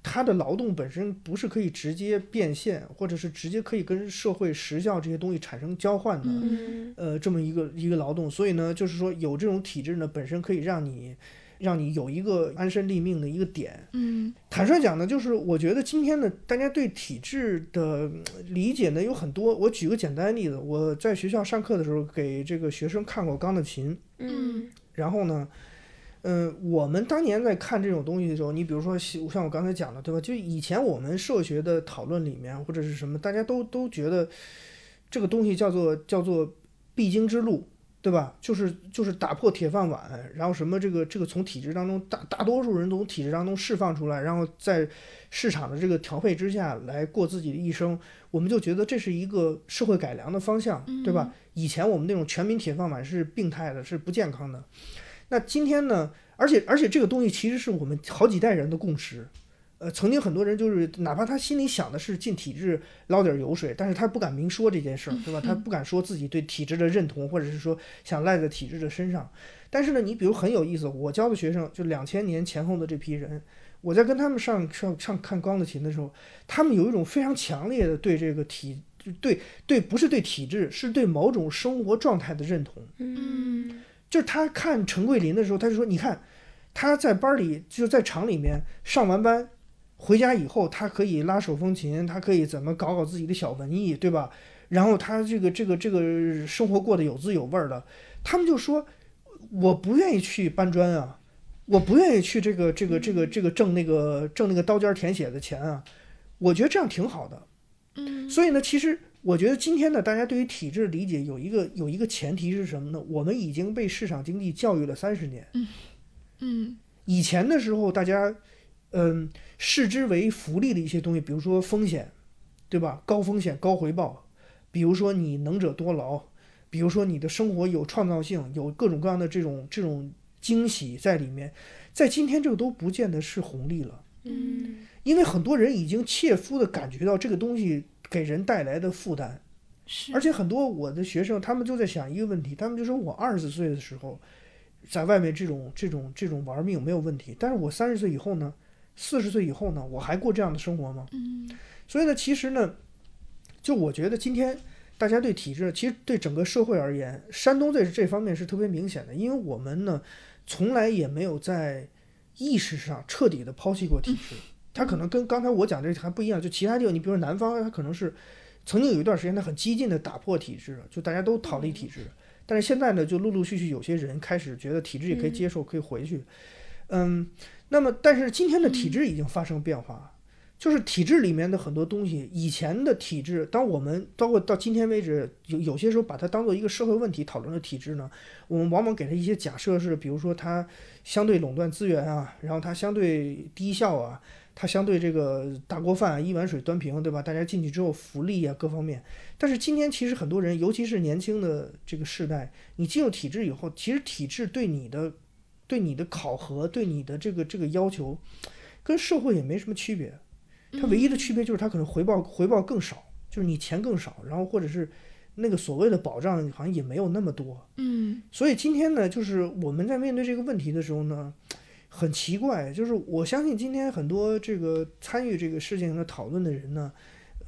它的劳动本身不是可以直接变现，或者是直接可以跟社会时效这些东西产生交换的。嗯呃，这么一个一个劳动，所以呢，就是说有这种体制呢，本身可以让你让你有一个安身立命的一个点。嗯坦率讲呢，就是我觉得今天呢，大家对体制的嗯理解呢有很多。我举个简单的例子，我在学校上课的时候给这个学生看过钢的琴，嗯然后呢，嗯，我们当年在看这种东西的时候，你比如说像像我刚才讲的，对吧？就以前我们社会学的讨论里面或者是什么，大家都都觉得这个东西叫做叫做必经之路。对吧？就是就是打破铁饭碗，然后什么这个这个从体制当中大大多数人都从体制当中释放出来，然后在市场的这个调配之下来过自己的一生，我们就觉得这是一个社会改良的方向，对吧？以前我们那种全民铁饭碗是病态的，是不健康的。那今天呢？而且而且这个东西其实是我们好几代人的共识。呃，曾经很多人就是，哪怕他心里想的是进体制捞点油水，但是他不敢明说这件事儿，对吧？他不敢说自己对体制的认同，或者是说想赖在体制的身上。但是呢，你比如很有意思，我教的学生就两千年前后的这批人，我在跟他们上上上看钢的琴的时候，他们有一种非常强烈的对这个体，对对，不是对体制，是对某种生活状态的认同。嗯就是他看陈桂林的时候，他就说：“你看，他在班里就在厂里面上完班，回家以后，他可以拉手风琴，他可以怎么搞搞自己的小文艺，对吧？然后他这个这个这个生活过得有滋有味的。他们就说，我不愿意去搬砖啊，我不愿意去这个这个这个这个挣那个挣那个刀尖舔血的钱啊，我觉得这样挺好的。嗯所以呢，其实我觉得今天呢，大家对于体制理解有一个有一个前提是什么呢？我们已经被市场经济教育了三十年。嗯以前的时候，大家嗯视之为福利的一些东西，比如说风险，对吧？高风险高回报，比如说你能者多劳，比如说你的生活有创造性，有各种各样的这种这种惊喜在里面，在今天这个都不见得是红利了。嗯因为很多人已经切肤的感觉到这个东西给人带来的负担，是，而且很多我的学生他们就在想一个问题，他们就说我二十岁的时候，在外面这种这种这种玩命没有问题，但是我三十岁以后呢，四十岁以后呢，我还过这样的生活吗？嗯所以呢，其实呢，就我觉得今天大家对体制，其实对整个社会而言，山东在这方面是特别明显的，因为我们呢，从来也没有在意识上彻底的抛弃过体制。它可能跟刚才我讲这还不一样，就其他地方，你比如说南方，它可能是曾经有一段时间，它很激进的打破体制，就大家都逃离体制。但是现在呢，就陆陆续续有些人开始觉得体制也可以接受，可以回去。嗯，那么但是今天的体制已经发生变化，就是体制里面的很多东西，以前的体制，当我们包括到今天为止，有有些时候把它当做一个社会问题讨论的体制呢，我们往往给它一些假设是，比如说它相对垄断资源啊，然后它相对低效啊，它相对这个大锅饭、啊、一碗水端平，对吧？大家进去之后福利啊各方面，但是今天其实很多人，尤其是年轻的这个世代，你进入体制以后，其实体制对你的对你的考核、对你的这个这个要求，跟社会也没什么区别。它唯一的区别就是它可能回报回报更少，就是你钱更少，然后或者是那个所谓的保障好像也没有那么多。嗯所以今天呢，就是我们在面对这个问题的时候呢，很奇怪，就是我相信今天很多这个参与这个事情的讨论的人呢，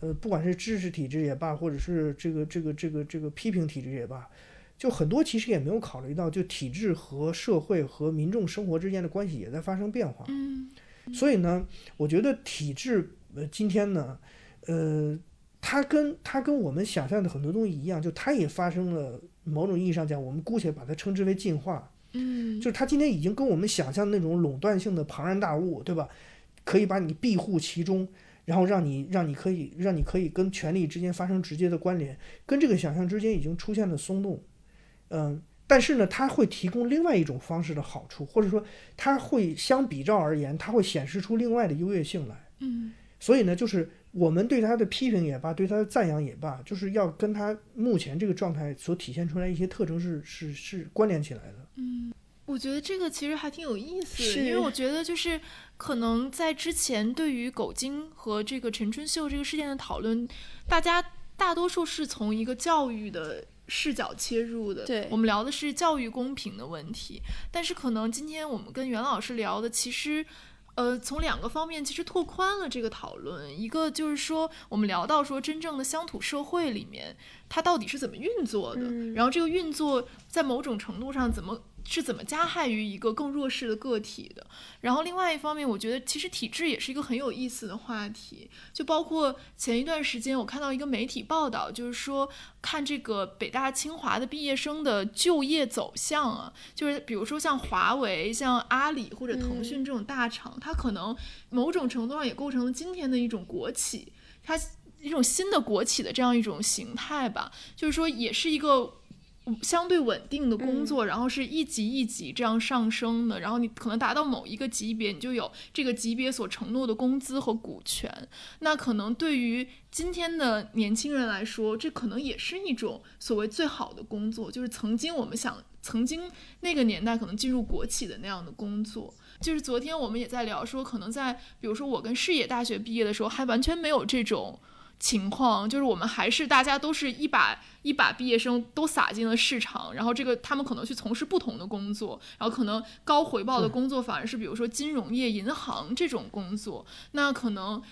呃，不管是支持体制也罢，或者是这个这个这个这个批评体制也罢，就很多其实也没有考虑到，就体制和社会和民众生活之间的关系也在发生变化。嗯所以呢，我觉得体制呃今天呢，呃，它跟它跟我们想象的很多东西一样，就它也发生了某种意义上讲，我们姑且把它称之为进化。嗯，就是它今天已经跟我们想象的那种垄断性的庞然大物，对吧？可以把你庇护其中，然后让你让你可以让你可以跟权力之间发生直接的关联，跟这个想象之间已经出现了松动，嗯。但是呢，它会提供另外一种方式的好处，或者说，它会相比较而言，它会显示出另外的优越性来。嗯，所以呢，就是我们对他的批评也罢，对他的赞扬也罢，就是要跟他目前这个状态所体现出来一些特征是是是关联起来的。嗯，我觉得这个其实还挺有意思，是因为我觉得就是可能在之前对于狗精和这个陈春秀这个事件的讨论，大家大多数是从一个教育的。视角切入的，对我们聊的是教育公平的问题，但是可能今天我们跟袁老师聊的，其实，呃，从两个方面其实拓宽了这个讨论，一个就是说我们聊到说真正的乡土社会里面，它到底是怎么运作的，嗯。然后这个运作在某种程度上怎么是怎么加害于一个更弱势的个体的，然后另外一方面，我觉得其实体制也是一个很有意思的话题，就包括前一段时间我看到一个媒体报道，就是说看这个北大清华的毕业生的就业走向啊，就是比如说像华为、像阿里或者腾讯这种大厂，它可能某种程度上也构成了今天的一种国企，它一种新的国企的这样一种形态吧，就是说也是一个。相对稳定的工作，然后是一级一级这样上升的，然后你可能达到某一个级别，你就有这个级别所承诺的工资和股权。那可能对于今天的年轻人来说，这可能也是一种所谓最好的工作，就是曾经我们想，曾经那个年代可能进入国企的那样的工作。就是昨天我们也在聊说，可能在比如说我跟视野大学毕业的时候，还完全没有这种。情况就是我们还是大家都是一把一把毕业生都撒进了市场，然后这个他们可能去从事不同的工作，然后可能高回报的工作反而是比如说金融业、银行这种工作，那可能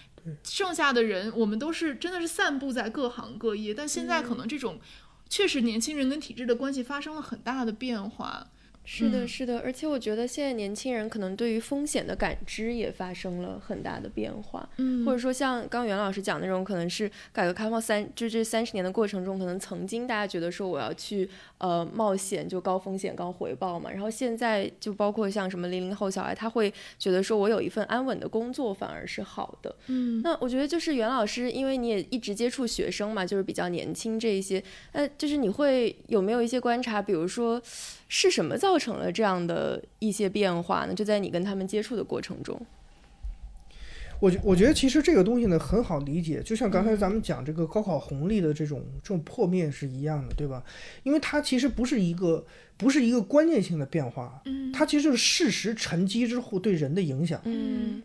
剩下的人我们都是真的是散布在各行各业，但现在可能这种确实年轻人跟体制的关系发生了很大的变化。是的，嗯。是的，而且我觉得现在年轻人可能对于风险的感知也发生了很大的变化，嗯。或者说像刚袁老师讲的那种，可能是改革开放三就这三十年的过程中，可能曾经大家觉得说我要去呃冒险，就高风险高回报嘛，然后现在就包括像什么零零后小孩，他会觉得说我有一份安稳的工作反而是好的，嗯。那我觉得就是袁老师，因为你也一直接触学生嘛，就是比较年轻这一些，呃，就是你会有没有一些观察，比如说是什么造成了这样的一些变化呢？就在你跟他们接触的过程中，我觉我觉得其实这个东西呢很好理解，就像刚才咱们讲这个高考红利的这种这种破灭是一样的，对吧？因为它其实不是一个不是一个关键性的变化，嗯它其实就是事实沉积之后对人的影响。嗯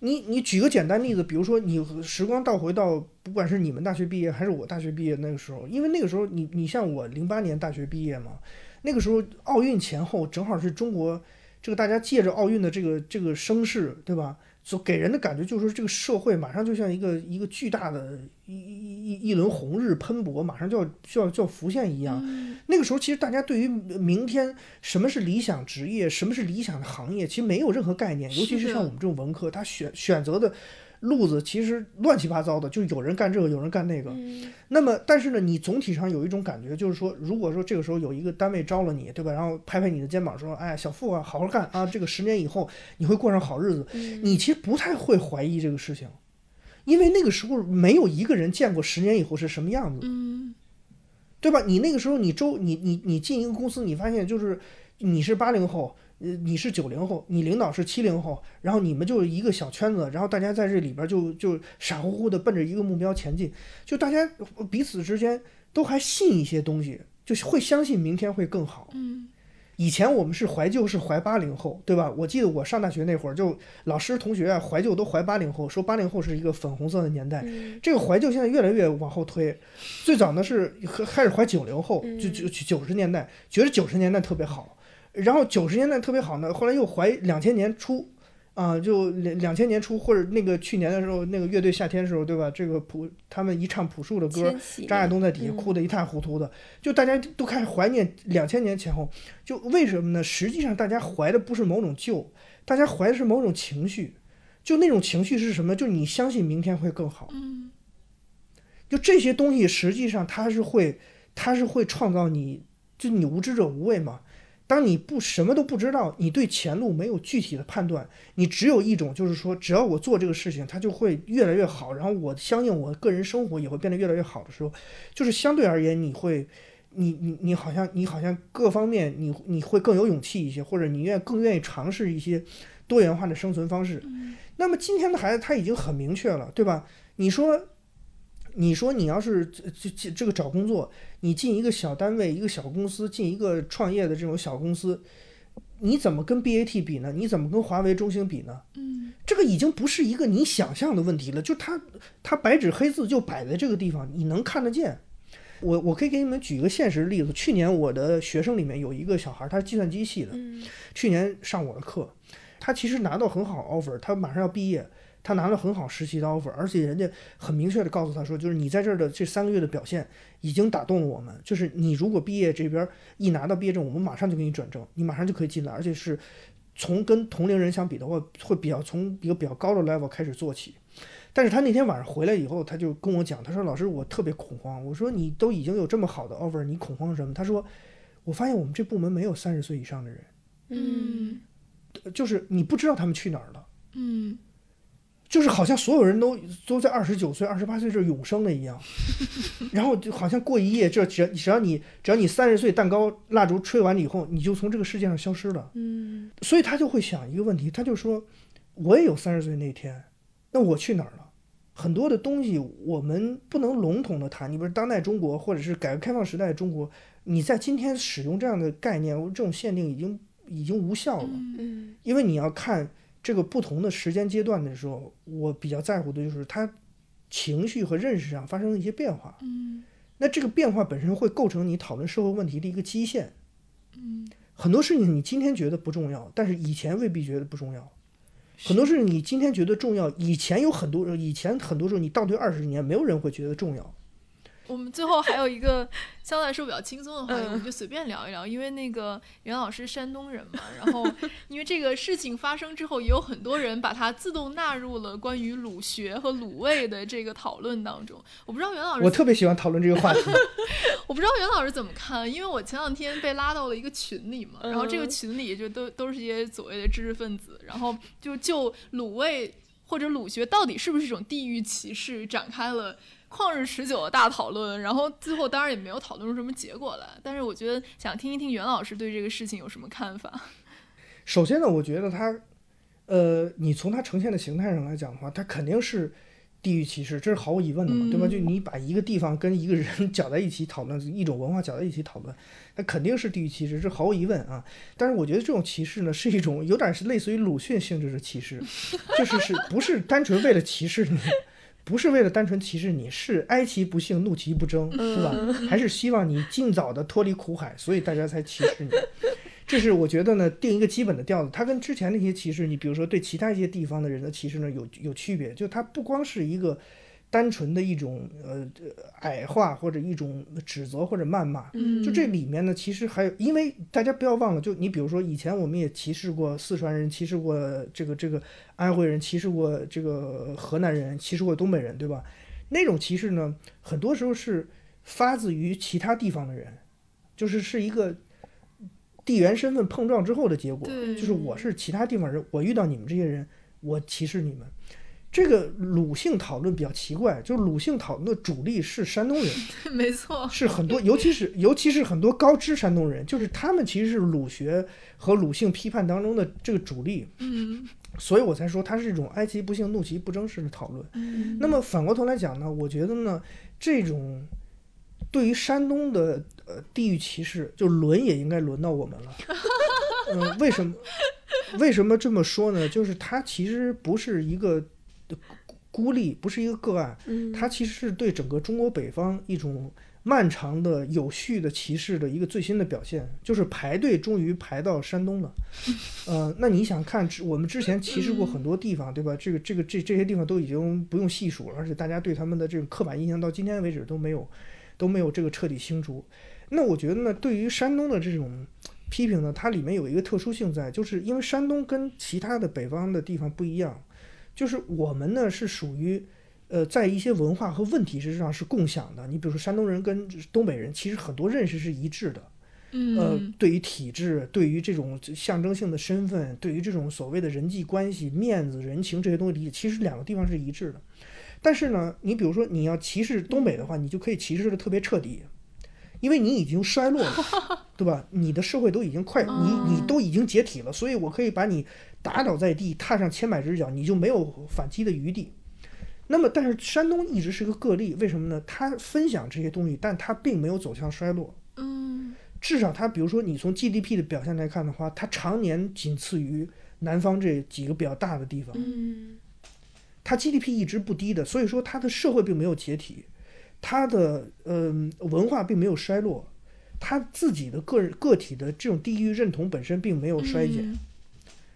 你你举个简单例子，比如说你时光倒回到不管是你们大学毕业还是我大学毕业那个时候，因为那个时候你你像我零八年大学毕业嘛，那个时候奥运前后正好是中国这个大家借着奥运的这个这个声势，对吧？所给人的感觉就是说这个社会马上就像一个一个巨大的一一一一轮红日喷薄，马上就要就要就要浮现一样。那个时候其实大家对于明天什么是理想职业，什么是理想的行业，其实没有任何概念，尤其是像我们这种文科，他选选择的路子其实乱七八糟的，就有人干这个，有人干那个。嗯那么，但是呢，你总体上有一种感觉，就是说，如果说这个时候有一个单位招了你，对吧？然后拍拍你的肩膀说：“哎，小付啊，好好干啊，这个十年以后你会过上好日子。”你其实不太会怀疑这个事情，因为那个时候没有一个人见过十年以后是什么样子。嗯对吧？你那个时候，你周你你你进一个公司，你发现就是你是八零后，呃，你是九零后，你领导是七零后，然后你们就是一个小圈子，然后大家在这里边就就傻乎乎的奔着一个目标前进，就大家彼此之间都还信一些东西，就是会相信明天会更好。嗯以前我们是怀旧，是怀八零后，对吧？我记得我上大学那会儿，就老师同学啊怀旧都怀八零后，说八零后是一个粉红色的年代。嗯这个怀旧现在越来越往后推，最早呢是开始怀九零后，就就九十年代，觉得九十年代特别好，然后九十年代特别好呢，后来又怀两千年初，啊，就两两千年初或者那个去年的时候，那个乐队夏天的时候，对吧？这个朴他们一唱朴树的歌，张亚东在底下嗯哭得一塌糊涂的，就大家都开始怀念两千年前后，就为什么呢？实际上大家怀的不是某种旧，大家怀的是某种情绪，就那种情绪是什么？就你相信明天会更好。嗯就这些东西，实际上它是会，它是会创造你，就你无知者无畏嘛。当你不什么都不知道，你对前路没有具体的判断，你只有一种就是说，只要我做这个事情，它就会越来越好，然后我相信我个人生活也会变得越来越好的时候，就是相对而言，你会，你你你好像你好像各方面你你会更有勇气一些，或者你愿更愿意尝试一些多元化的生存方式。那么今天的孩子他已经很明确了，对吧？你说。你说你要是这这这个找工作，你进一个小单位、一个小公司，进一个创业的这种小公司，你怎么跟 BAT 比呢？你怎么跟华为、中兴比呢？嗯，这个已经不是一个你想象的问题了，就它它白纸黑字就摆在这个地方，你能看得见。我我可以给你们举一个现实的例子，去年我的学生里面有一个小孩，他是计算机系的，去年上我的课，他其实拿到很好 offer，他马上要毕业。他拿了很好实习的 offer，而且人家很明确的告诉他说，就是你在这儿的这三个月的表现已经打动了我们。就是你如果毕业这边一拿到毕业证，我们马上就给你转正，你马上就可以进来，而且是从跟同龄人相比的话，会比较从一个比较高的 level 开始做起。但是他那天晚上回来以后，他就跟我讲，他说老师我特别恐慌。我说你都已经有这么好的 offer，你恐慌什么？他说我发现我们这部门没有三十岁以上的人，嗯，就是你不知道他们去哪儿了，嗯。就是好像所有人都都在二十九岁、二十八岁这永生了一样，然后就好像过一夜，这只只要你只要你三十岁，蛋糕蜡烛吹完了以后，你就从这个世界上消失了。嗯，所以他就会想一个问题，他就说，我也有三十岁那天，那我去哪儿了？很多的东西我们不能笼统的谈，你比如当代中国或者是改革开放时代的中国，你在今天使用这样的概念，这种限定已经已经无效了。嗯，因为你要看。这个不同的时间阶段的时候，我比较在乎的就是他情绪和认识上发生了一些变化。嗯，那这个变化本身会构成你讨论社会问题的一个基线。嗯，很多事情你今天觉得不重要，但是以前未必觉得不重要。很多事情你今天觉得重要，以前有很多以前很多时候你倒退二十年，没有人会觉得重要。我们最后还有一个 相对来说比较轻松的话题，我们就随便聊一聊。因为那个袁老师山东人嘛，然后 因为这个事情发生之后，也有很多人把它自动纳入了关于鲁学和鲁味的这个讨论当中。我不知道袁老师，我特别喜欢讨论这个话题。我不知道袁老师怎么看，因为我前两天被拉到了一个群里嘛，然后这个群里就都都是一些所谓的知识分子，然后就就鲁味或者鲁学到底是不是一种地域歧视展开了。旷日持久的大讨论，然后最后当然也没有讨论出什么结果来。但是我觉得想听一听袁老师对这个事情有什么看法。首先呢，我觉得他，呃，你从他呈现的形态上来讲的话，他肯定是地域歧视，这是毫无疑问的嘛，对吧？就你把一个地方跟一个人 搅在一起讨论，一种文化搅在一起讨论，那肯定是地域歧视，这毫无疑问啊。但是我觉得这种歧视呢，是一种有点是类似于鲁迅性质的歧视，就是是不是单纯为了歧视你？不是为了单纯歧视你，是哀其不幸，怒其不争，是吧？还是希望你尽早的脱离苦海，所以大家才歧视你。这是我觉得呢，定一个基本的调子。它跟之前那些歧视，你比如说对其他一些地方的人的歧视呢，有有区别。就它不光是一个。单纯的一种呃矮化或者一种指责或者谩骂，就这里面呢，其实还有，因为大家不要忘了，就你比如说以前我们也歧视过四川人，歧视过这个这个安徽人，歧视过这个河南人，歧视过东北人，对吧？那种歧视呢，很多时候是发自于其他地方的人，就是是一个地缘身份碰撞之后的结果，就是我是其他地方人，我遇到你们这些人，我歧视你们。这个鲁姓讨论比较奇怪，就是鲁姓讨论的主力是山东人，没错，是很多，尤其是尤其是很多高知山东人，就是他们其实是鲁学和鲁姓批判当中的这个主力，嗯，所以我才说它是一种哀其不幸，怒其不争式的讨论。那么反过头来讲呢，我觉得呢，这种对于山东的呃地域歧视，就轮也应该轮到我们了。嗯，为什么？为什么这么说呢？就是它其实不是一个。孤立不是一个个案，它其实是对整个中国北方一种漫长的有序的歧视的一个最新的表现，就是排队终于排到山东了。呃，那你想看，我们之前歧视过很多地方，对吧？这个这个这这些地方都已经不用细数了，而且大家对他们的这种刻板印象到今天为止都没有都没有这个彻底清除。那我觉得呢，对于山东的这种批评呢，它里面有一个特殊性在，就是因为山东跟其他的北方的地方不一样。就是我们呢是属于，呃，在一些文化和问题之上是共享的。你比如说山东人跟东北人，其实很多认识是一致的。呃嗯，对于体制，对于这种象征性的身份，对于这种所谓的人际关系、面子、人情这些东西理解，其实两个地方是一致的。但是呢，你比如说你要歧视东北的话，你就可以歧视的特别彻底，因为你已经衰落了，对吧？你的社会都已经快，你你都已经解体了，所以我可以把你打倒在地，踏上千百只脚，你就没有反击的余地。那么，但是山东一直是个个例，为什么呢？他分享这些东西，但他并没有走向衰落。嗯至少他，比如说你从 GDP 的表现来看的话，它常年仅次于南方这几个比较大的地方，嗯它 GDP 一直不低的，所以说它的社会并没有解体，它的嗯、文化并没有衰落，他自己的个人个体的这种地域认同本身并没有衰减。嗯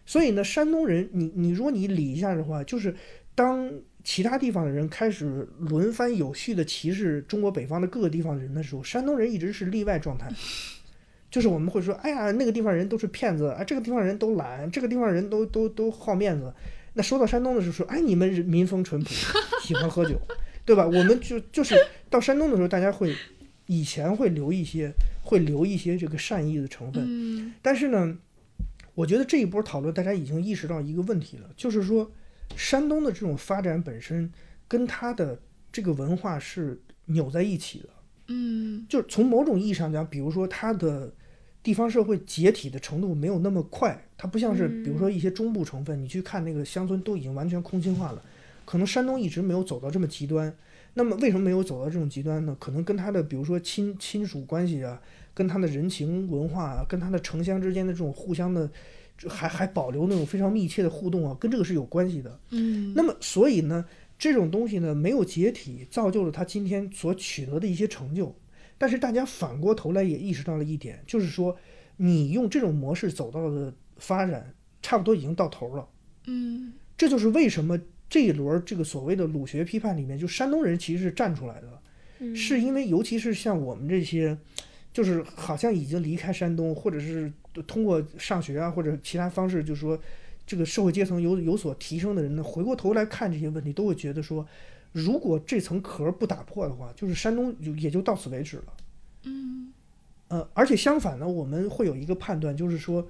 所以呢，山东人，你你如果你理一下的话，就是当其他地方的人开始轮番有序的歧视中国北方的各个地方的人的时候，山东人一直是例外状态。就是我们会说，哎呀，那个地方人都是骗子，啊，这个地方人都懒，这个地方人都都都好面子。那说到山东的时候，说，哎，你们人民风淳朴，喜欢喝酒，对吧？我们就就是到山东的时候，大家会以前会留一些会留一些这个善意的成分，嗯但是呢，我觉得这一波讨论，大家已经意识到一个问题了，就是说，山东的这种发展本身跟它的这个文化是扭在一起的。嗯就是从某种意义上讲，比如说它的地方社会解体的程度没有那么快，它不像是比如说一些中部成分，你去看那个乡村都已经完全空心化了，可能山东一直没有走到这么极端。那么为什么没有走到这种极端呢？可能跟它的比如说亲亲属关系啊，跟他的人情文化啊，跟他的城乡之间的这种互相的，还还保留那种非常密切的互动啊，跟这个是有关系的。嗯，那么，所以呢，这种东西呢没有解体，造就了他今天所取得的一些成就。但是大家反过头来也意识到了一点，就是说，你用这种模式走到的发展，差不多已经到头了。嗯这就是为什么这一轮这个所谓的鲁学批判里面，就山东人其实是站出来的，嗯是因为尤其是像我们这些，就是好像已经离开山东，或者是通过上学啊或者其他方式，就是说这个社会阶层有有所提升的人呢，回过头来看这些问题，都会觉得说，如果这层壳不打破的话，就是山东就也就到此为止了。嗯呃，而且相反呢，我们会有一个判断，就是说，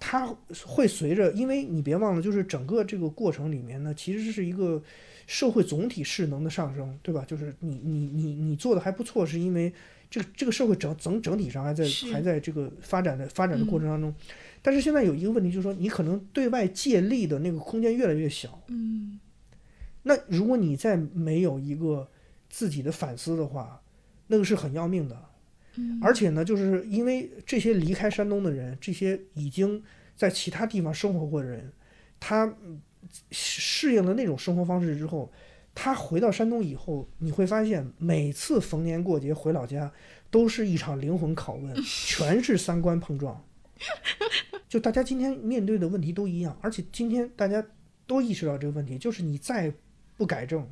它会随着，因为你别忘了，就是整个这个过程里面呢，其实是一个社会总体势能的上升，对吧？就是你你你你做的还不错，是因为这个这个社会整整整体上还在还在这个发展的发展的过程当中，但是现在有一个问题，就是说你可能对外借力的那个空间越来越小，嗯。那如果你再没有一个自己的反思的话，那个是很要命的。嗯，而且呢，就是因为这些离开山东的人，这些已经在其他地方生活过的人，他嗯适应了那种生活方式之后，他回到山东以后，你会发现每次逢年过节回老家，都是一场灵魂拷问，全是三观碰撞。就大家今天面对的问题都一样，而且今天大家都意识到这个问题，就是你再不改正，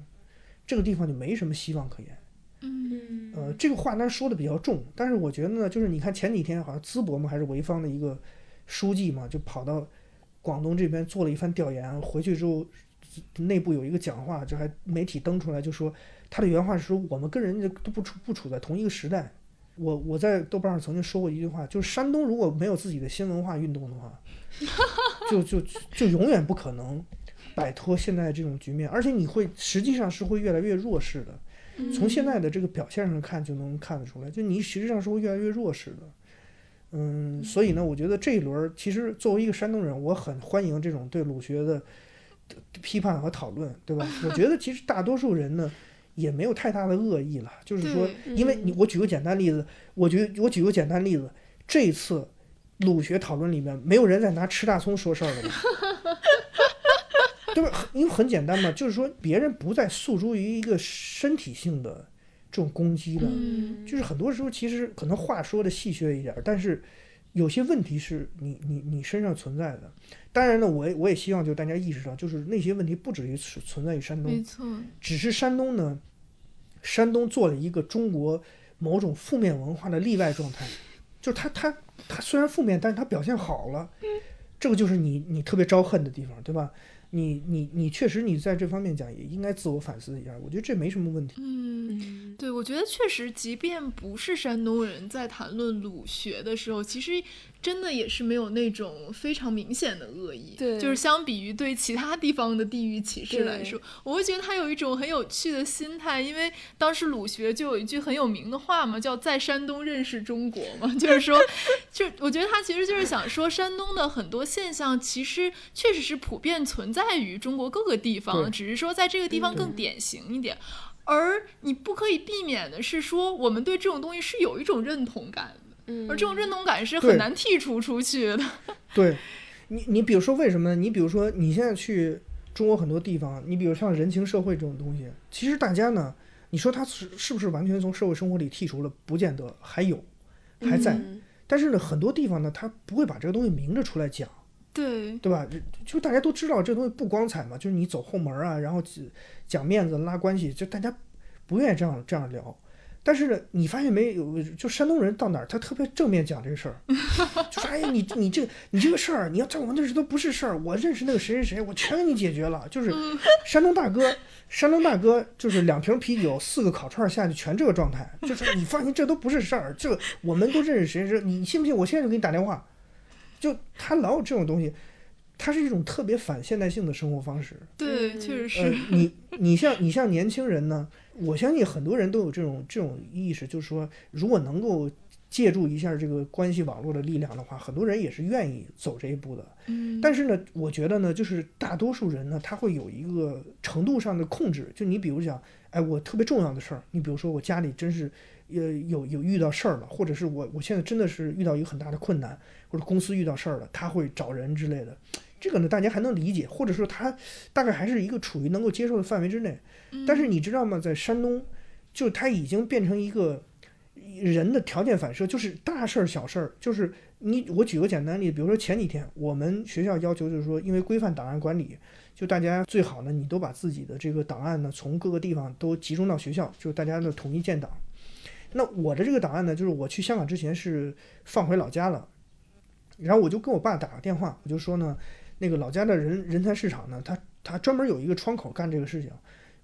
这个地方就没什么希望可言。嗯呃，这个话当然说的比较重，但是我觉得呢，就是你看前几天好像淄博嘛还是潍坊的一个书记嘛，就跑到广东这边做了一番调研，回去之后内部有一个讲话，就还媒体登出来，就说他的原话是说我们跟人家都不处不处在同一个时代。我我在豆瓣上曾经说过一句话，就是山东如果没有自己的新文化运动的话，就就就永远不可能摆脱现在这种局面，而且你会实际上是会越来越弱势的。从现在的这个表现上看，就能看得出来，就你实际上是会越来越弱势的。嗯，所以呢，我觉得这一轮其实作为一个山东人，我很欢迎这种对鲁学的批判和讨论，对吧？我觉得其实大多数人呢也没有太大的恶意了，就是说，因为你我举个简单例子，我觉得我举个简单例子，这一次鲁学讨论里面没有人在拿吃大葱说事儿了吧？对吧？因为很简单嘛，就是说别人不再诉诸于一个身体性的这种攻击了，嗯就是很多时候其实可能话说的戏谑一点儿，但是有些问题是你你你身上存在的。当然呢，我也我也希望就大家意识到，就是那些问题不止于存存在于山东没，错，只是山东呢，山东做了一个中国某种负面文化的例外状态，就是他他他虽然负面，但是他表现好了，这个就是你你特别招恨的地方，对吧？你你你确实你在这方面讲也应该自我反思一下，我觉得这没什么问题。嗯。嗯对，我觉得确实，即便不是山东人在谈论鲁学的时候，其实真的也是没有那种非常明显的恶意。对就是相比于对其他地方的地域歧视来说，我会觉得他有一种很有趣的心态，因为当时鲁学就有一句很有名的话嘛，叫“在山东认识中国”嘛，就是说，就我觉得他其实就是想说，山东的很多现象其实确实是普遍存在于中国各个地方只是说在这个地方更典型一点。而你不可以避免的是说，我们对这种东西是有一种认同感的，嗯而这种认同感是很难剔除出去的。对，你你比如说为什么呢？你比如说你现在去中国很多地方，你比如像人情社会这种东西，其实大家呢，你说它是是不是完全从社会生活里剔除了？不见得，还有，还在。嗯但是呢，很多地方呢，他不会把这个东西明着出来讲，对，对吧？就大家都知道这东西不光彩嘛，就是你走后门啊，然后讲面子拉关系，就大家不愿意这样这样聊。但是呢，你发现没有？就山东人到哪儿，他特别正面讲这个事儿，就说：“哎呀，你你这你这个事儿，你要在我们那儿都不是事儿，我认识那个谁谁谁，我全给你解决了。”就是山东大哥，山东大哥就是两瓶啤酒、四个烤串下去，全这个状态。就是你放心，这都不是事儿，这我们都认识谁谁，你信不信？我现在就给你打电话。就他老有这种东西，它是一种特别反现代性的生活方式。对，嗯确实呃是。，你你像你像年轻人呢，我相信很多人都有这种这种意识，就是说，如果能够借助一下这个关系网络的力量的话，很多人也是愿意走这一步的。嗯，但是呢，我觉得呢，就是大多数人呢，他会有一个程度上的控制。就你比如讲，哎，我特别重要的事儿，你比如说我家里真是，呃，有有遇到事儿了，或者是我我现在真的是遇到一个很大的困难，或者公司遇到事儿了，他会找人之类的。这个呢，大家还能理解，或者说他大概还是一个处于能够接受的范围之内。但是你知道吗？在山东，就他已经变成一个人的条件反射，就是大事儿、小事儿，就是你。我举个简单例子，比如说前几天我们学校要求就是说，因为规范档案管理，就大家最好呢，你都把自己的这个档案呢，从各个地方都集中到学校，就大家呢统一建档。那我的这个档案呢，就是我去香港之前是放回老家了，然后我就跟我爸打个电话，我就说呢，那个老家的人人才市场呢，他他专门有一个窗口干这个事情。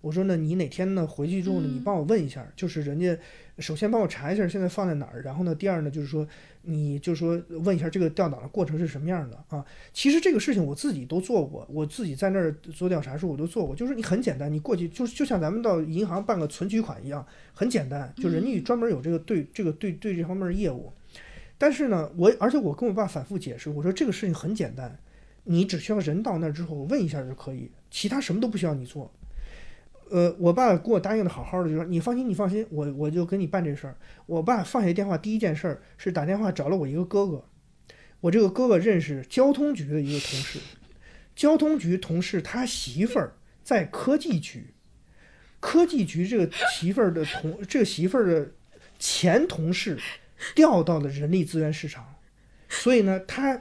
我说呢，你哪天呢回去之后呢，你嗯帮我问一下，就是人家首先帮我查一下现在放在哪儿，然后呢，第二呢就是说你就说问一下这个调档的过程是什么样的啊？其实这个事情我自己都做过，我自己在那儿做调查的时候我都做过，就是你很简单，你过去就是就像咱们到银行办个存取款一样，很简单，就人家专门有这个对这个对对这方面的业务。但是呢，我而且我跟我爸反复解释，我说这个事情很简单，你只需要人到那儿之后问一下就可以，其他什么都不需要你做。呃，我爸给我答应的好好的，就说你放心，你放心，我我就给你办这事儿。我爸放下电话，第一件事儿是打电话找了我一个哥哥，我这个哥哥认识交通局的一个同事，交通局同事他媳妇儿在科技局，科技局这个媳妇儿的同这个媳妇儿的前同事调到了人力资源市场，所以呢，他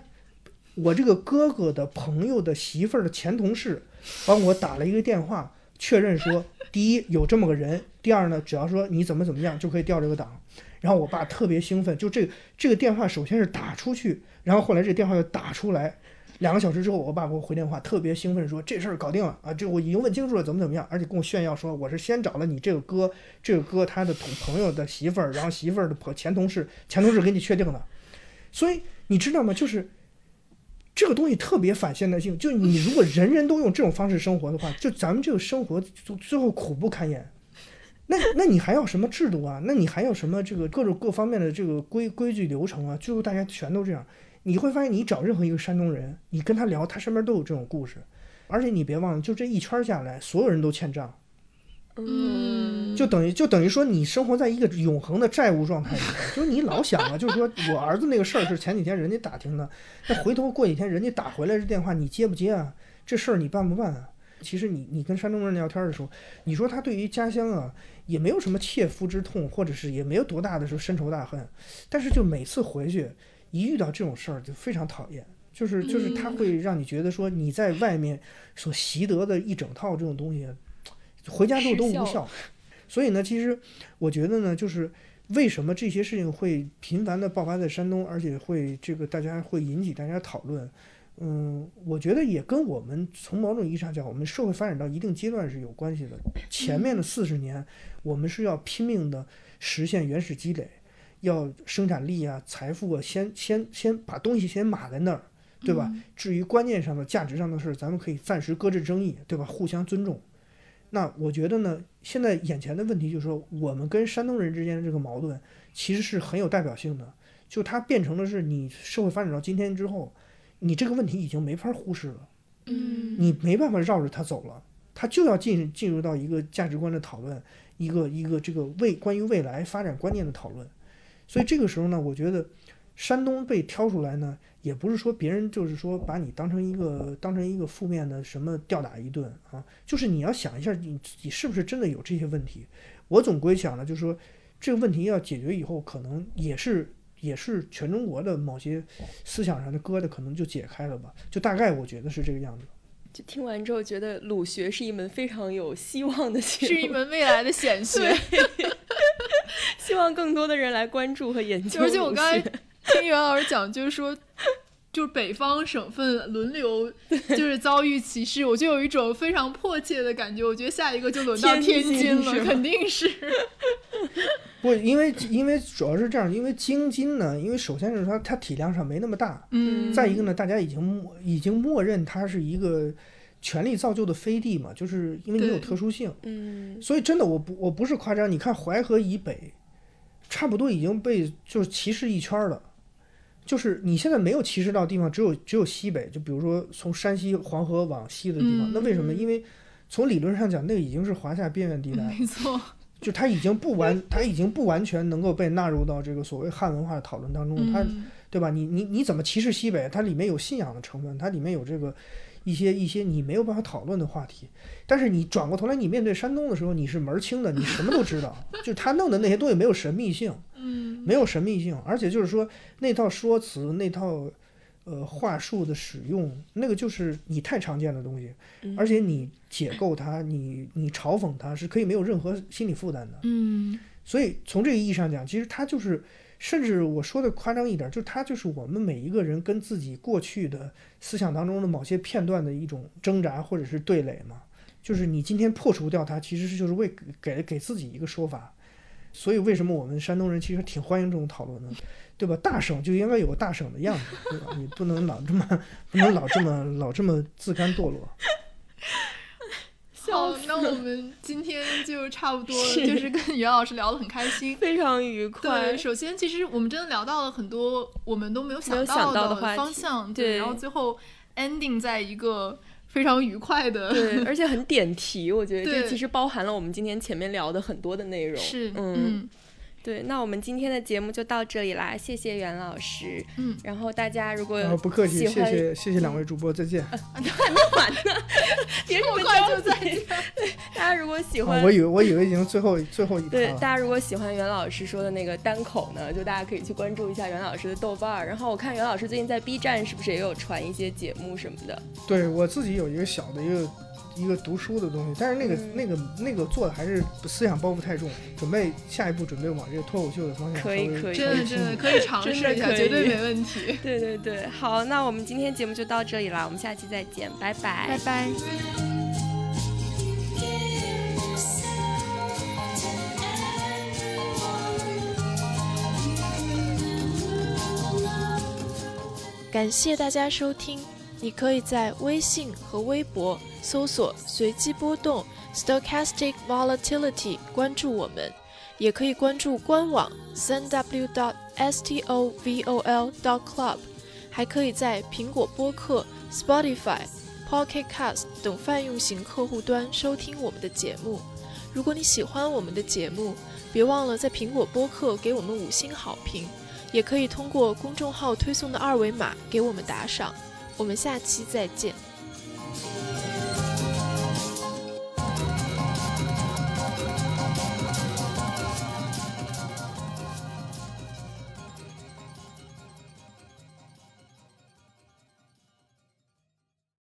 我这个哥哥的朋友的媳妇儿的前同事帮我打了一个电话。确认说，第一有这么个人，第二呢，只要说你怎么怎么样就可以调这个档。然后我爸特别兴奋，就这这个电话首先是打出去，然后后来这电话又打出来，两个小时之后，我爸给我回电话，特别兴奋说这事儿搞定了啊，这我已经问清楚了，怎么怎么样，而且跟我炫耀说我是先找了你这个哥，这个哥他的同朋友的媳妇儿，然后媳妇儿的朋前同事，前同事给你确定的，所以你知道吗？就是。这个东西特别反现代性，就你如果人人都用这种方式生活的话，就咱们这个生活就最后苦不堪言。那那你还要什么制度啊？那你还要什么这个各种各方面的这个规规矩流程啊？最后大家全都这样，你会发现你找任何一个山东人，你跟他聊，他身边都有这种故事。而且你别忘了，就这一圈下来，所有人都欠账，嗯，就等于就等于说你生活在一个永恒的债务状态里面，就是你老想啊，就是说我儿子那个事儿是前几天人家打听的，那回头过几天人家打回来这电话，你接不接啊？这事儿你办不办啊？其实你你跟山东人聊天的时候，你说他对于家乡啊也没有什么切肤之痛，或者是也没有多大的说深仇大恨，但是就每次回去一遇到这种事儿就非常讨厌，就是就是他会让你觉得说你在外面所习得的一整套这种东西，回家之后都无效效。所以呢，其实我觉得呢，就是为什么这些事情会频繁的爆发在山东，而且会这个大家会引起大家讨论。嗯，我觉得也跟我们从某种意义上讲，我们社会发展到一定阶段是有关系的。前面的四十年，我们是要拼命的实现原始积累，要生产力啊、财富啊，先先先把东西先码在那儿，对吧？至于观念上的、价值上的事儿，咱们可以暂时搁置争议，对吧？互相尊重。那我觉得呢，现在眼前的问题就是说，我们跟山东人之间的这个矛盾，其实是很有代表性的。就它变成了是你社会发展到今天之后，你这个问题已经没法忽视了，嗯你没办法绕着它走了，它就要进进入到一个价值观的讨论，一个一个这个未关于未来发展观念的讨论。所以这个时候呢，我觉得山东被挑出来呢，也不是说别人就是说把你当成一个当成一个负面的什么吊打一顿啊，就是你要想一下你自己是不是真的有这些问题。我总归想呢，就是说这个问题要解决以后，可能也是也是全中国的某些思想上的疙瘩可能就解开了吧，就大概我觉得是这个样子。就听完之后，觉得鲁学是一门非常有希望的学 是一门未来的显学。希望更多的人来关注和研究。而且我刚才听袁老师讲，就是说，就是北方省份轮流就是遭遇歧视，我就有一种非常迫切的感觉。我觉得下一个就轮到天津了，肯定是。不，因为因为主要是这样，因为京津呢，因为首先是它它体量上没那么大，嗯再一个呢，大家已经默已经默认它是一个权力造就的飞地嘛，就是因为你有特殊性，嗯所以真的我不我不是夸张，你看淮河以北，差不多已经被就是歧视一圈了。就是你现在没有歧视到地方，只有只有西北，就比如说从山西黄河往西的地方，嗯那为什么？因为从理论上讲，那个已经是华夏边缘地带，没错，就它已经不完，它已经不完全能够被纳入到这个所谓汉文化的讨论当中。它嗯对吧？你你你怎么歧视西北？它里面有信仰的成分，它里面有这个一些一些你没有办法讨论的话题。但是你转过头来，你面对山东的时候，你是门儿清的，你什么都知道。就他弄的那些东西没有神秘性，嗯没有神秘性，而且就是说那套说辞、那套呃话术的使用，那个就是你太常见的东西，嗯而且你解构它，你你嘲讽它是可以没有任何心理负担的。嗯所以从这个意义上讲，其实它就是，甚至我说的夸张一点，就是它就是我们每一个人跟自己过去的思想当中的某些片段的一种挣扎或者是对垒嘛。就是你今天破除掉它，其实是就是为给给给自己一个说法。所以为什么我们山东人其实挺欢迎这种讨论呢，对吧？大省就应该有个大省的样子，对吧？你不能老这么不能老这么老这么自甘堕落。好，那我们今天就差不多了，是就是跟袁老师聊得很开心。非常愉快对，。首先其实我们真的聊到了很多我们都没有想到的方向，对然后最后 ending 在一个非常愉快的，对，而且很点题，我觉得这其实包含了我们今天前面聊的很多的内容。是，嗯，嗯对。那我们今天的节目就到这里啦，谢谢袁老师。嗯，然后大家如果然后不客气，谢谢谢谢两位主播，再见。别这么快就再见。对大家如果喜欢啊，我以为我以为已经最后最后一对，趴了。大家如果喜欢袁老师说的那个单口呢，就大家可以去关注一下袁老师的豆瓣儿。然后我看袁老师最近在 B 站是不是也有传一些节目什么的？对我自己有一个小的一个一个读书的东西，但是那个、嗯。那个那个做的还是思想包袱太重，准备下一步准备往这个脱口秀的方向可以可以。真的真的可以尝试一下，绝对没问题。对对对，好，那我们今天节目就到这里了，我们下期再见，拜拜。拜拜。感谢大家收听，你可以在微信和微博搜索“随机波动 （Stochastic Volatility）” 关注我们，也可以关注官网三 w dot s t o v o l dot club，还可以在苹果播客、Spotify、Pocket Cast 等泛用型客户端收听我们的节目。如果你喜欢我们的节目，别忘了在苹果播客给我们五星好评，也可以通过公众号推送的二维码给我们打赏。我们下期再见。